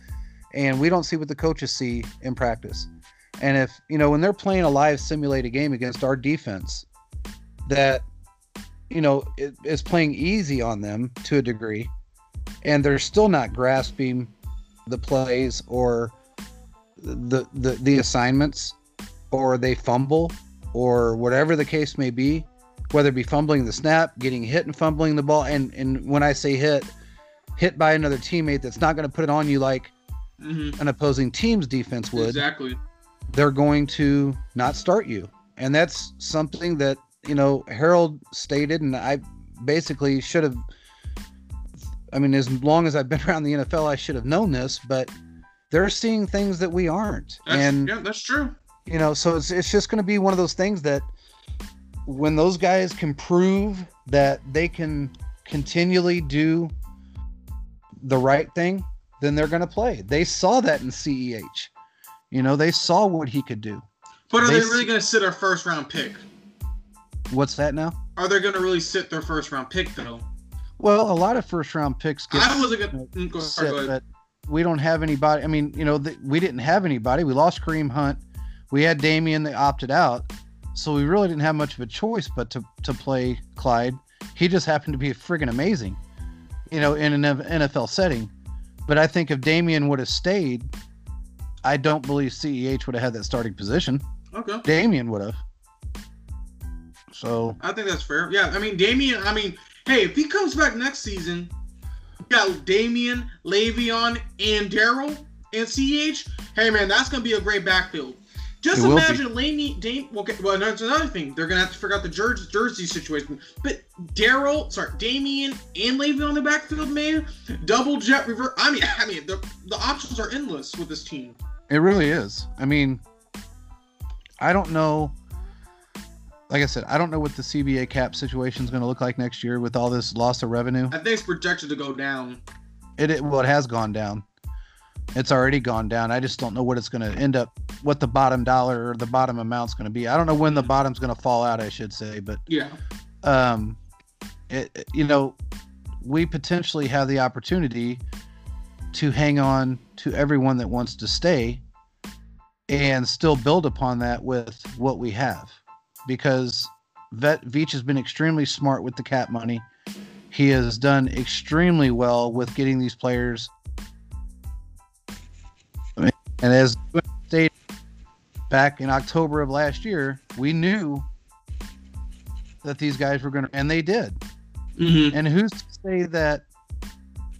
and we don't see what the coaches see in practice. And if you know when they're playing a live simulated game against our defense, that you know it, is playing easy on them to a degree, and they're still not grasping the plays or the the, the assignments or they fumble or whatever the case may be whether it be fumbling the snap getting hit and fumbling the ball. And and when i say hit hit by another teammate that's not going to put it on you like mm-hmm. an opposing team's defense would
exactly.
they're going to not start you. And that's something that you know harold stated and i basically should have I mean, as long as I've been around the NFL, I should have known this, but they're seeing things that we aren't.
That's,
and
yeah, that's true.
You know, so it's it's just going to be one of those things that when those guys can prove that they can continually do the right thing, then they're going to play. They saw that in CEH. You know, they saw what he could do.
But are they, they really going to sit our first round pick?
What's that now?
Are they going to really sit their first round pick though?
Well, a lot of first round picks get.
I was a good. Mm, go, set, go
but we don't have anybody. I mean, you know, the, we didn't have anybody. We lost Kareem Hunt. We had Damien that opted out, so we really didn't have much of a choice but to to play Clyde. He just happened to be friggin' amazing, you know, in an NFL setting. But I think if Damien would have stayed, I don't believe CEH would have had that starting position.
Okay.
Damien would have. So
I think that's fair. Yeah, I mean Damien. I mean hey, if he comes back next season, got Damien, Le'Veon, and Darrel and CH. Hey man, that's gonna be a great backfield. Just it imagine Laney, Dame. Okay, well, that's another thing. They're gonna have to figure out the jersey, jersey situation. But Darrel, sorry, Damien and Le'Veon on the backfield, man, double jet reverse. I mean, I mean, the the options are endless with this team.
It really is. I mean, I don't know like I said, I don't know what the CBA cap situation is going to look like next year with all this loss of revenue.
I think it's projected to go down.
It, it well, it has gone down. It's already gone down. I just don't know what it's going to end up, what the bottom dollar or the bottom amount's going to be. I don't know when the bottom's going to fall out. I should say, but
yeah,
um, it, you know, we potentially have the opportunity to hang on to everyone that wants to stay and still build upon that with what we have because Brett Veach has been extremely smart with the cap money. He has done extremely well with getting these players. And as stated back in October of last year, we knew that these guys were going to, and they did. Mm-hmm. And who's to say that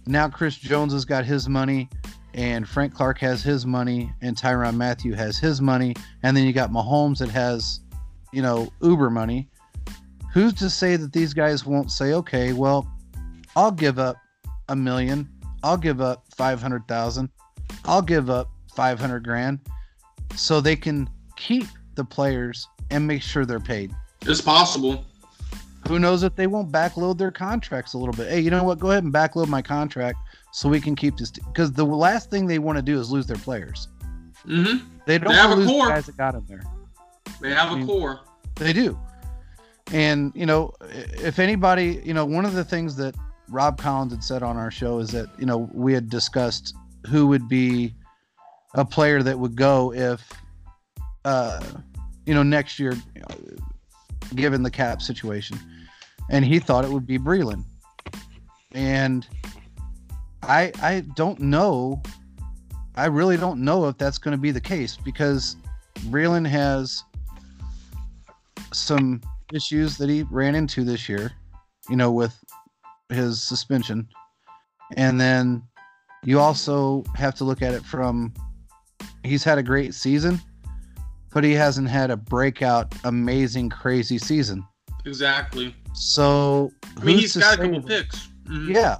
now Chris Jones has got his money and Frank Clark has his money and Tyrann Mathieu has his money, and then you got Mahomes that has you know, Uber money, who's to say that these guys won't say, okay, well, I'll give up a million, I'll give up 500,000, I'll give up 500 grand so they can keep the players and make sure they're paid.
It's possible.
Who knows if they won't backload their contracts a little bit? Hey, you know what? Go ahead and backload my contract so we can keep this. Because the last thing they want to do is lose their players.
Mm-hmm.
They don't
They have a
lose
core.
the guys that got them there.
They have
I
a
mean-
core.
They do. And, you know, if anybody, you know, one of the things that Rob Collins had said on our show is that, you know, we had discussed who would be a player that would go if, uh, you know, next year, given the cap situation. And he thought it would be Breeland. And I I don't know. I really don't know if that's going to be the case because Breeland has some issues that he ran into this year, you know, with his suspension. And then you also have to look at it from he's had a great season, but he hasn't had a breakout, amazing, crazy season.
Exactly.
So
I mean, he's got a couple
that-
picks. Mhm.
Yeah.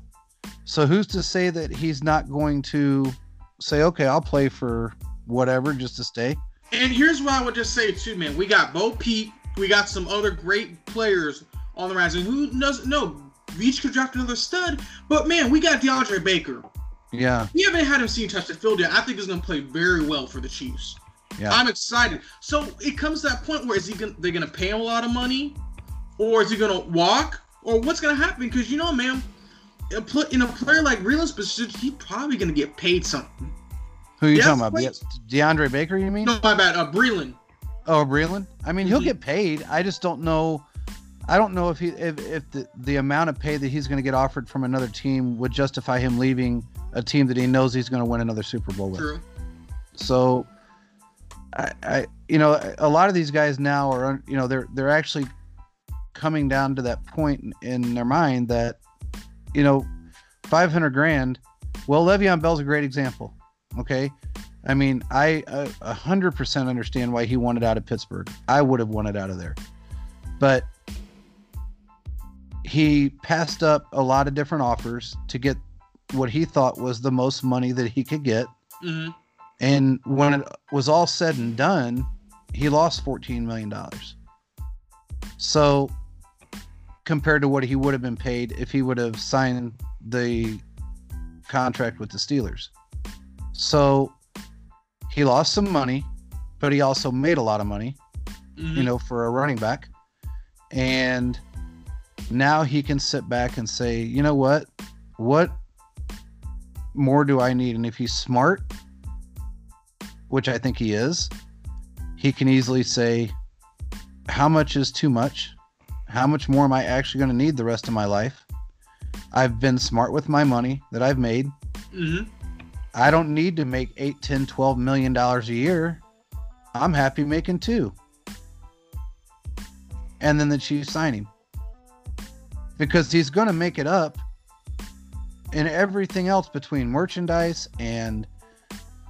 So who's to say that he's not going to say, okay, I'll play for whatever just to stay?
And here's what I would just say too, man. We got Bo Pete. We got some other great players on the rise. And who doesn't know? Veach could draft another stud. But man, we got DeAndre Baker.
Yeah.
We haven't had him see touch the field yet. I think he's going to play very well for the Chiefs.
Yeah.
I'm excited. So it comes to that point where is he going? They're going to pay him a lot of money, or is he going to walk, or what's going to happen? Because you know, man, in a player like Realis's position, he's probably going to get paid something.
Who are you talking about?
please.
DeAndre Baker, you mean?
No, my bad. Uh, Breeland.
Oh, Breeland. I mean, he'll
Mhm.
get paid. I just don't know. I don't know if he if, if the, the amount of pay that he's going to get offered from another team would justify him leaving a team that he knows he's going to win another Super Bowl with.
True.
So, I, I you know a lot of these guys now are you know they're they're actually coming down to that point in, in their mind that you know 500 grand. Well, Le'Veon Bell's a great example. Okay. I mean, I uh, hundred percent understand why he wanted out of Pittsburgh. I would have wanted out of there, but he passed up a lot of different offers to get what he thought was the most money that he could get.
hmm
And when it was all said and done, he lost $14 million. So, compared to what he would have been paid if he would have signed the contract with the Steelers. So, he lost some money, but he also made a lot of money,
hmm
you know, for a running back. And now he can sit back and say, you know what? What more do I need? And if he's smart, which I think he is, he can easily say, how much is too much? How much more am I actually going to need the rest of my life? I've been smart with my money that I've made.
hmm
I don't need to make 8, 10, 12 million dollars a year. I'm happy making two. And then the Chiefs sign him. Because he's going to make it up in everything else between merchandise and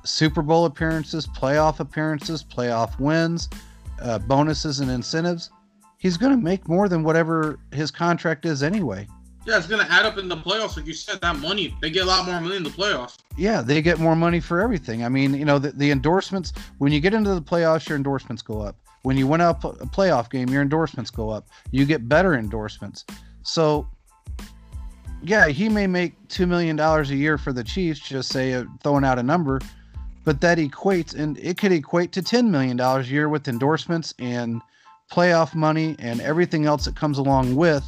Super Bowl appearances, playoff appearances, playoff wins, uh, bonuses, and incentives. He's going to make more than whatever his contract is anyway.
Yeah, it's gonna add up in the playoffs, like you said. That money, they get a lot more money in the playoffs.
yeah, they get more money for everything. I mean, you know, the, the endorsements, when you get into the playoffs, your endorsements go up. When you win a playoff game, your endorsements go up. You get better endorsements. So, yeah, he may make $2 million a year for the Chiefs, just say, uh, throwing out a number, but that equates, and it could equate to $10 million a year with endorsements and playoff money and everything else that comes along with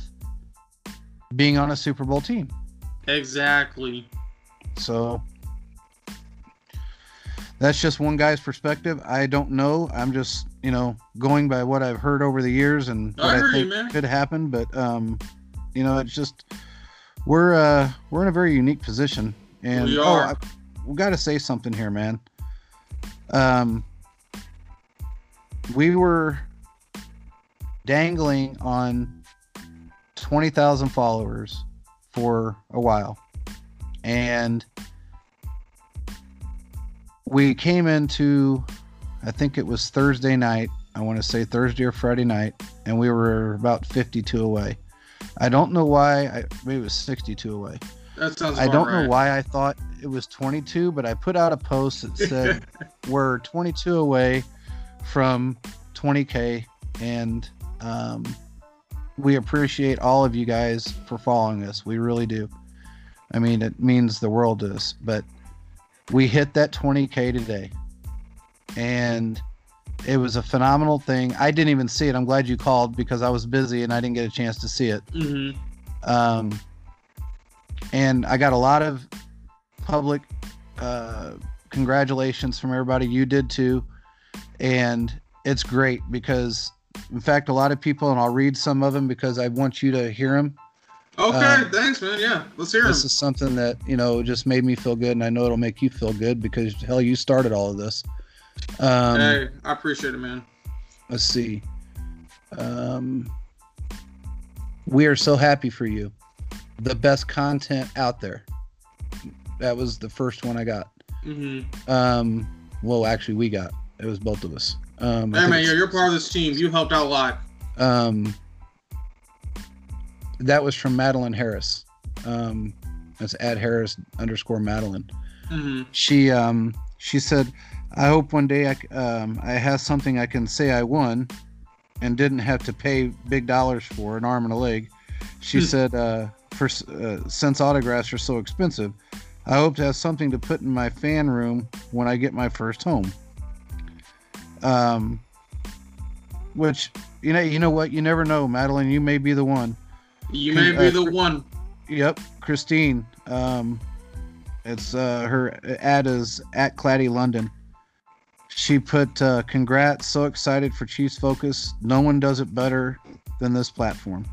being on a Super Bowl team.
Exactly.
So that's just one guy's perspective. I don't know. I'm just, you know, going by what I've heard over the years and
I
what I,
you,
think
man.
could happen. But um, you know, it's just we're uh we're in a very unique position. And
We
oh,
are.
I, we got to say something here, man. Um, we were dangling on twenty thousand followers for a while, and we came into I think it was Thursday night. I want to say Thursday or Friday night, and we were about 52 away. I don't know why. I, maybe it was 62 away.
That sounds.
I don't
right.
know why I thought it was 22, but I put out a post that said we're 22 away from 20k, and Um, we appreciate all of you guys for following us. We really do. I mean, it means the world to us. But we hit that 20K today. And it was a phenomenal thing. I didn't even see it. I'm glad you called because I was busy and I didn't get a chance to see it.
Mm-hmm.
Um, and I got a lot of public uh, congratulations from everybody. You did too. And it's great because, in fact, a lot of people, and I'll read some of them because I want you to hear them.
Okay, uh, thanks, man. Yeah, let's hear
This
him.
is something that, you know, just made me feel good. And I know it'll make you feel good because, hell, you started all of this. Um,
hey, I appreciate it, man.
Let's see. Um, we are so happy for you. The best content out there. That was the first one I got.
Mm-hmm.
Um, well, actually, we got. It was both of us. Um,
hey, man, you're, you're part of this team. You helped out a lot.
Um, that was from Madeline Harris. Um, that's at Harris underscore Madeline.
Mm-hmm.
She um she said, "I hope one day I um I have something I can say I won, and didn't have to pay big dollars for an arm and a leg." She
Hmm.
said, uh, "For uh, since autographs are so expensive, I hope to have something to put in my fan room when I get my first home." Um, which you know, you know what, you never know, Madeline. You may be the one.
You may be the one.
Yep, Christine. Um, it's uh, her ad is at Claddy London. She put, uh, "Congrats! So excited for Chiefs Focus. No one does it better than this platform.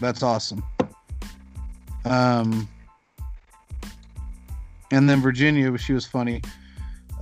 That's awesome." Um, and then Virginia, she was funny.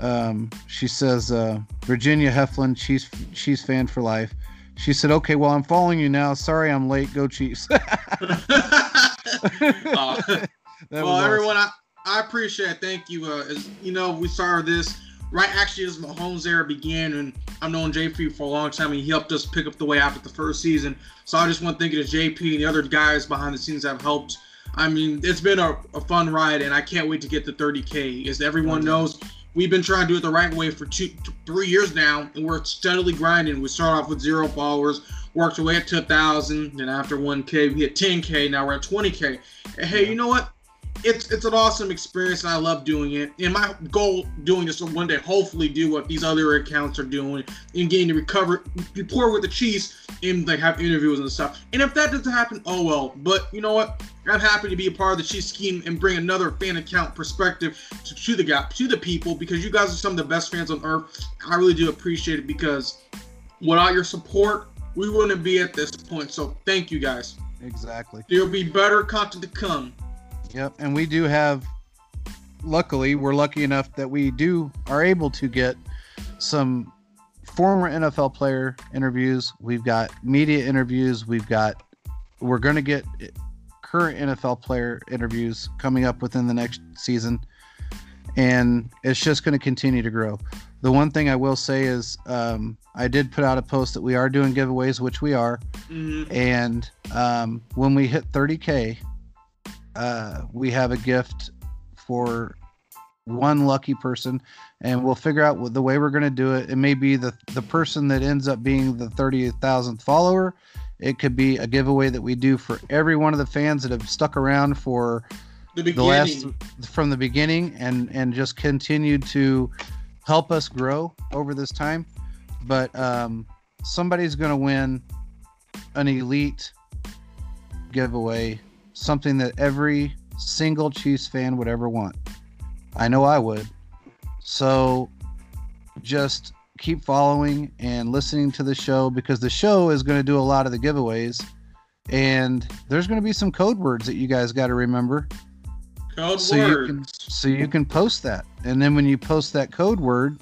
Um, she says, uh, "Virginia Heflin, Chiefs Chiefs fan for life." She said, "Okay, well, I'm following you now. Sorry, I'm late. Go Chiefs."
Uh, well,
was
everyone, I, I appreciate it. Thank you. Uh, as you know, we started this right actually as Mahomes era began, and I've known JP for a long time, and he helped us pick up the way after the first season. So I just want to thank you to JP and the other guys behind the scenes that have helped. I mean, it's been a, a fun ride, and I can't wait to get to 30K. As everyone knows, we've been trying to do it the right way for two, three years now, and we're steadily grinding. We started off with zero followers, worked our way up to a thousand, and after 1K, we hit 10K. Now we're at 20K. And hey, you know what? It's it's an awesome experience, and I love doing it. And my goal doing this is one day, hopefully, do what these other accounts are doing and getting to recover, report with the Chiefs, and like have interviews and stuff. And if that doesn't happen, oh well. But you know what? I'm happy to be a part of the Chiefs scheme and bring another fan account perspective to, to the gap to the people because you guys are some of the best fans on earth. I really do appreciate it because without your support, we wouldn't be at this point. So thank you guys.
exactly.
There'll be better content to come.
Yep, and we do have. Luckily, we're lucky enough that we do are able to get some former NFL player interviews. We've got media interviews. We've got. We're going to get current NFL player interviews coming up within the next season, and it's just going to continue to grow. The one thing I will say is, um, I did put out a post that we are doing giveaways, which we are.
Mhm.
And um, when we hit 30K, uh, we have a gift for one lucky person. And we'll figure out what the way we're going to do it. It may be the, the person that ends up being the 30,000th follower. It could be a giveaway that we do for every one of the fans that have stuck around for
The
the last from the beginning and and just continued to help us grow over this time but um somebody's going to win an elite giveaway something that every single chiefs fan would ever want. I know i would. So just keep following and listening to the show because the show is going to do a lot of the giveaways. And there's going to be some code words that you guys got to remember.
Code
so you
words.
can so you can post that. And then when you post that code word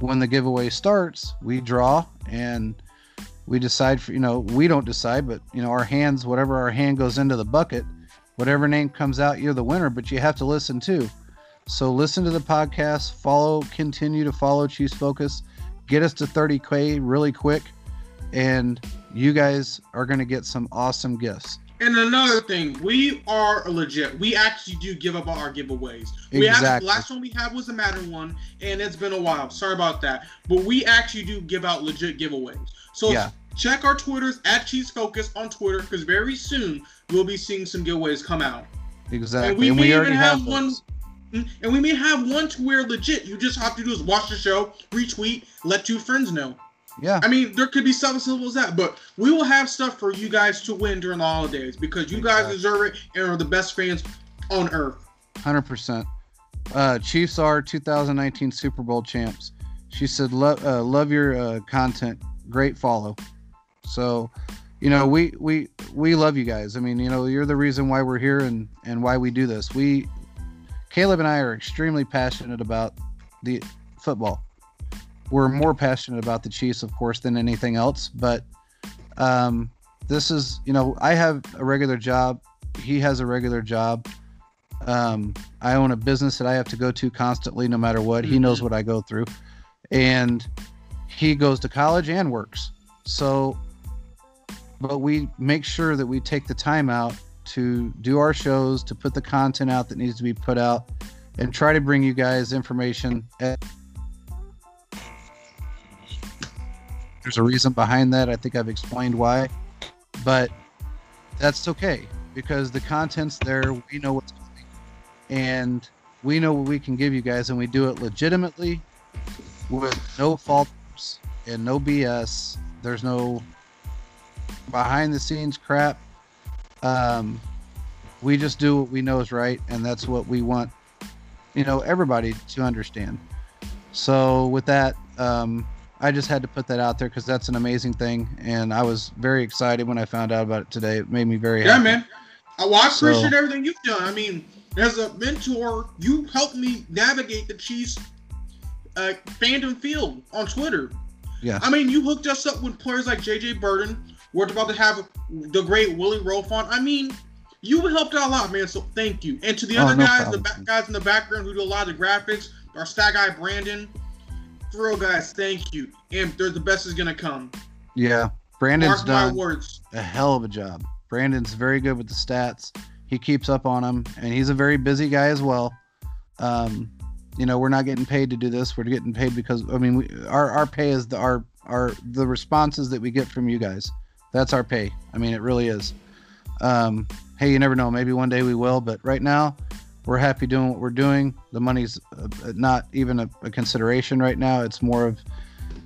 when the giveaway starts we draw and we decide for you know we don't decide but you know our hands whatever our hand goes into the bucket whatever name comes out you're the winner but you have to listen too. So listen to the podcast follow continue to follow chiefs focus. Get us to 30k really quick and you guys are going to get some awesome gifts
And another thing, we are legit. We actually do give up our giveaways. We have
Exactly.
last one we had was a Madden one, and it's been a while. Sorry about that. But we actually do give out legit giveaways. So
Yeah.
check our Twitters at Chiefs Focus on Twitter because very soon we'll be seeing some giveaways come out.
Exactly. And we and may we even have, have one.
Mm, and we may have one to where legit you just have to do is watch the show, retweet, let two friends know.
Yeah.
I mean, there could be something simple as that, but we will have stuff for you guys to win during the holidays because you exactly. guys deserve it and are the best fans on earth.
Hundred percent. Uh, Chiefs are 2019 Super Bowl champs. She said, "Love, uh, love your uh, content. Great follow." So, you know, we we we love you guys. I mean, you know, you're the reason why we're here and and why we do this. We, Caleb and I are extremely passionate about the football. We're more passionate about the Chiefs, of course, than anything else. But um, this is, you know, I have a regular job. He has a regular job. Um, I own a business that I have to go to constantly, no matter what. He knows mm-hmm. what I go through, and he goes to college and works. So but we make sure that we take the time out to do our shows, to put the content out that needs to be put out, and try to bring you guys information. There's a reason behind that. I think I've explained why, but that's okay because the content's there. We know what's coming, and we know what we can give you guys, and we do it legitimately with no faults and no BS. There's no behind the scenes crap. Um, we just do what we know is right, and that's what we want, you know, everybody to understand. So with that, um, I just had to put that out there because that's an amazing thing, and I was very excited when I found out about it today. It made me very happy.
yeah,
happy.
man. Well, I appreciate so, everything you've done. I mean, as a mentor, you helped me navigate the Chiefs uh, fandom field on Twitter.
Yeah.
I mean, you hooked us up with players like JJ Birden, we're about to have the great Willie Roaf on. I mean, you helped out a lot, man. So thank you. And to the oh, other no guys, problem. the ba- guys in the background who do a lot of the graphics, our stat guy Brandon. For real, guys, thank you. And there's the best is gonna come.
Yeah, Brandon's Mark done words. a hell of a job. Brandon's very good with the stats. He keeps up on them, and he's a very busy guy as well. Um, you know, we're not getting paid to do this. We're getting paid because I mean, we, our our pay is the our our the responses that we get from you guys that's our pay. I mean, it really is. Um, hey, you never know. Maybe one day we will, but right now, we're happy doing what we're doing. The money's uh, not even a, a consideration right now. It's more of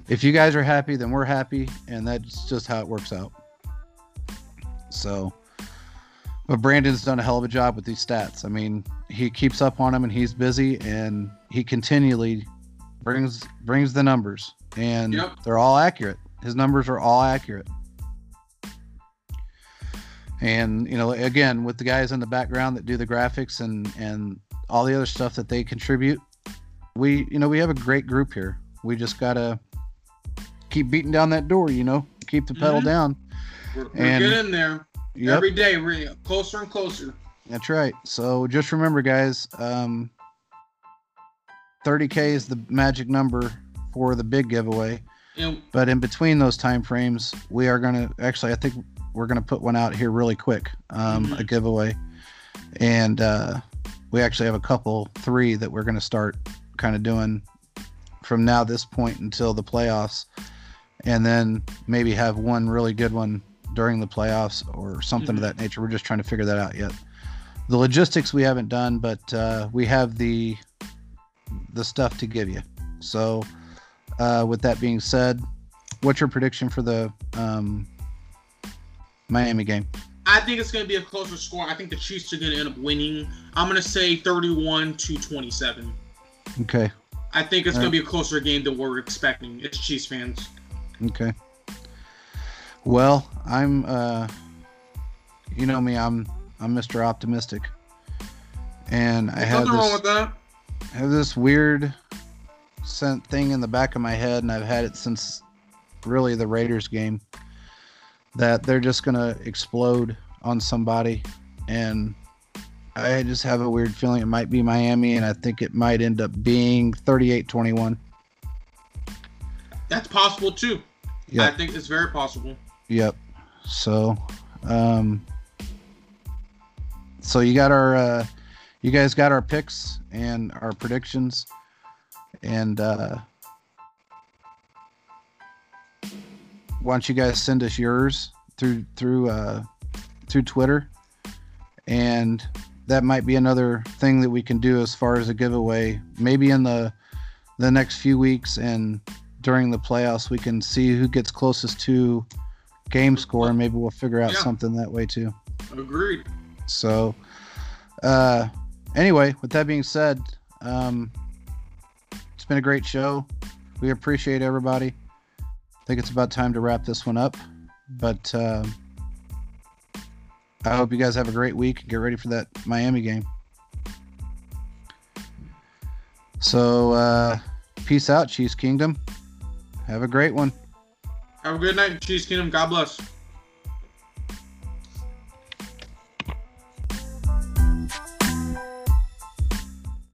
if you guys are happy, then we're happy, and that's just how it works out. So, but Brandon's done a hell of a job with these stats. I mean, he keeps up on them, and he's busy, and he continually brings brings the numbers, and yep. they're all accurate. His numbers are all accurate and you know again with the guys in the background that do the graphics and and all the other stuff that they contribute we you know we have a great group here. We just gotta keep beating down that door you know keep the pedal mm-hmm. down.
We're, we're and, getting there. Yep. every day we're closer and closer.
That's right. So just remember guys um 30k is the magic number for the big giveaway. But in between those time frames we are going to actually i think we're going to put one out here really quick, um, mm-hmm. a giveaway, and uh, we actually have a couple, three that we're going to start kind of doing from now this point until the playoffs, and then maybe have one really good one during the playoffs or something mm-hmm. of that nature. We're just trying to figure that out yet. The logistics we haven't done, but uh, we have the the stuff to give you. So, uh, with that being said, what's your prediction for the um, Miami game?
I think it's going to be a closer score. I think the Chiefs are going to end up winning. I'm going to say 31 to 27.
Okay.
I think it's going to be a closer game than we're expecting. It's Chiefs fans.
Okay. Well, I'm uh you know me, I'm I'm Mr. Optimistic. And There's I have this, wrong with that. I have this weird scent thing in the back of my head and I've had it since really the Raiders game that they're just gonna explode on somebody, and I just have a weird feeling it might be Miami, and I think it might end up being 38-21.
That's possible too. Yeah, I think it's very possible.
Yep. So, um, so you got our, uh, you guys got our picks and our predictions, and uh, why don't you guys send us yours through through uh, through Twitter, and that might be another thing that we can do as far as a giveaway. Maybe in the the next few weeks and during the playoffs, we can see who gets closest to game score, and maybe we'll figure out yeah. something that way too.
Agreed.
So, uh, anyway, with that being said, um, it's been a great show. We appreciate everybody. Think it's about time to wrap this one up. But uh, I hope you guys have a great week. And get ready for that Miami game. So, uh, peace out, Chiefs Kingdom. Have a great one.
Have a good night, Chiefs Kingdom. God bless.